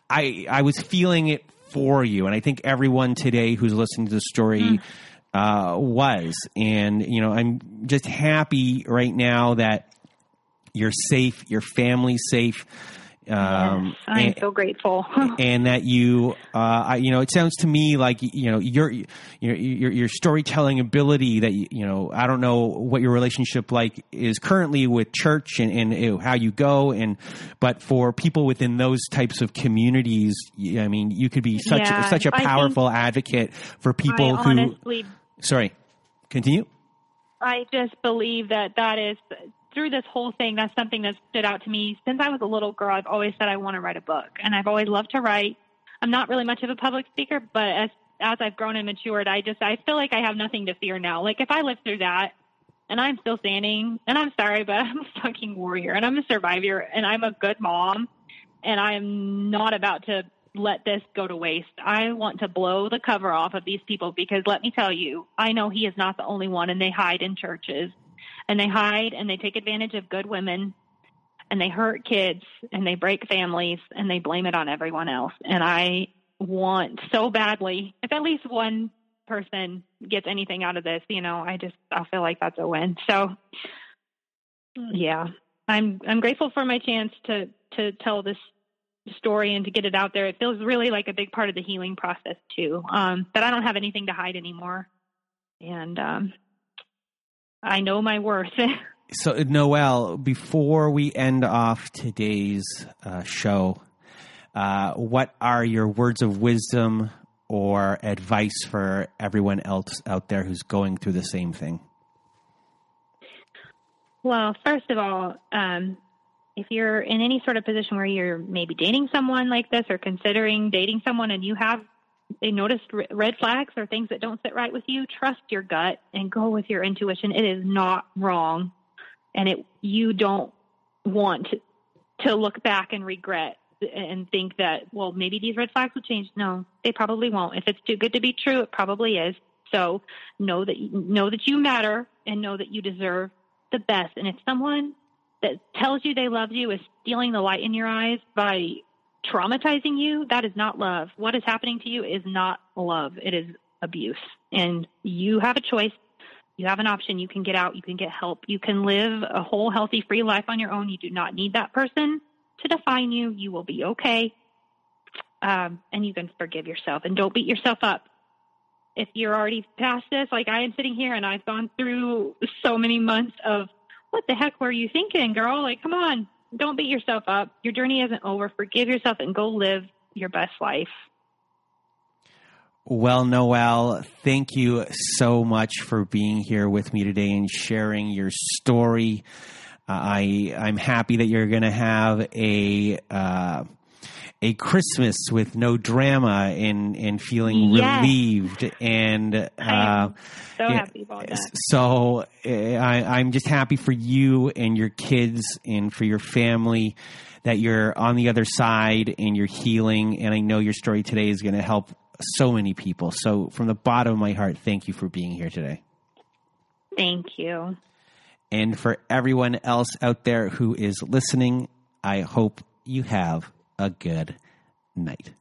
I I was feeling it for you, and I think everyone today who's listening to the story hmm. uh, was, and you know, I'm just happy right now that you're safe, your family's safe. Um, I'm and- so grateful. and that you, uh, I, you know, it sounds to me like you know your your your, your storytelling ability that you, you know. I don't know what your relationship like is currently with church and, and you know, how you go, and but for people within those types of communities, I mean, you could be such Yeah, such a powerful advocate for people I who. honestly Sorry, continue. I just believe that that is through this whole thing. That's something that stood out to me since I was a little girl. I've always said I want to write a book, and I've always loved to write. I'm not really much of a public speaker, but as as I've grown and matured, I just I feel like I have nothing to fear now. Like if I lived through that, and I'm still standing, and I'm sorry, but I'm a fucking warrior, and I'm a survivor, and I'm a good mom, and I am not about to let this go to waste. I want to blow the cover off of these people because let me tell you, I know he is not the only one and they hide in churches and they hide and they take advantage of good women and they hurt kids and they break families and they blame it on everyone else. And I want so badly, if at least one person gets anything out of this, you know, I just, I feel like that's a win. So, yeah. I'm I'm grateful for my chance to to tell this story and to get it out there. It feels really like a big part of the healing process too. Um, that I don't have anything to hide anymore, and um, I know my worth. so, Noelle, before we end off today's uh, show, uh, what are your words of wisdom or advice for everyone else out there who's going through the same thing? Well, first of all, um, if you're in any sort of position where you're maybe dating someone like this or considering dating someone and you have they noticed red flags or things that don't sit right with you, trust your gut and go with your intuition. It is not wrong. And it you don't want to, look back and regret and think that, well, maybe these red flags will change. No, they probably won't. If it's too good to be true, it probably is. So know that know that you matter and know that you deserve the best. And if someone that tells you they love you is stealing the light in your eyes by traumatizing you, that is not love. What is happening to you is not love. It is abuse. And you have a choice. You have an option. You can get out. You can get help. You can live a whole, healthy, free life on your own. You do not need that person to define you. You will be okay. Um, and you can forgive yourself and don't beat yourself up. If you're already past this, like I am sitting here and I've gone through so many months of what the heck were you thinking, girl? Like, come on, don't beat yourself up. Your journey isn't over. Forgive yourself and go live your best life. Well, Noelle, thank you so much for being here with me today and sharing your story. Uh, I I'm happy that you're going to have a uh, a Christmas with no drama and and feeling yes. relieved and uh, so happy about that. So eh, I, I'm just happy for you and your kids and for your family that you're on the other side and you're healing. And I know your story today is going to help so many people. So from the bottom of my heart, thank you for being here today. Thank you. And for everyone else out there who is listening, I hope you have a good night.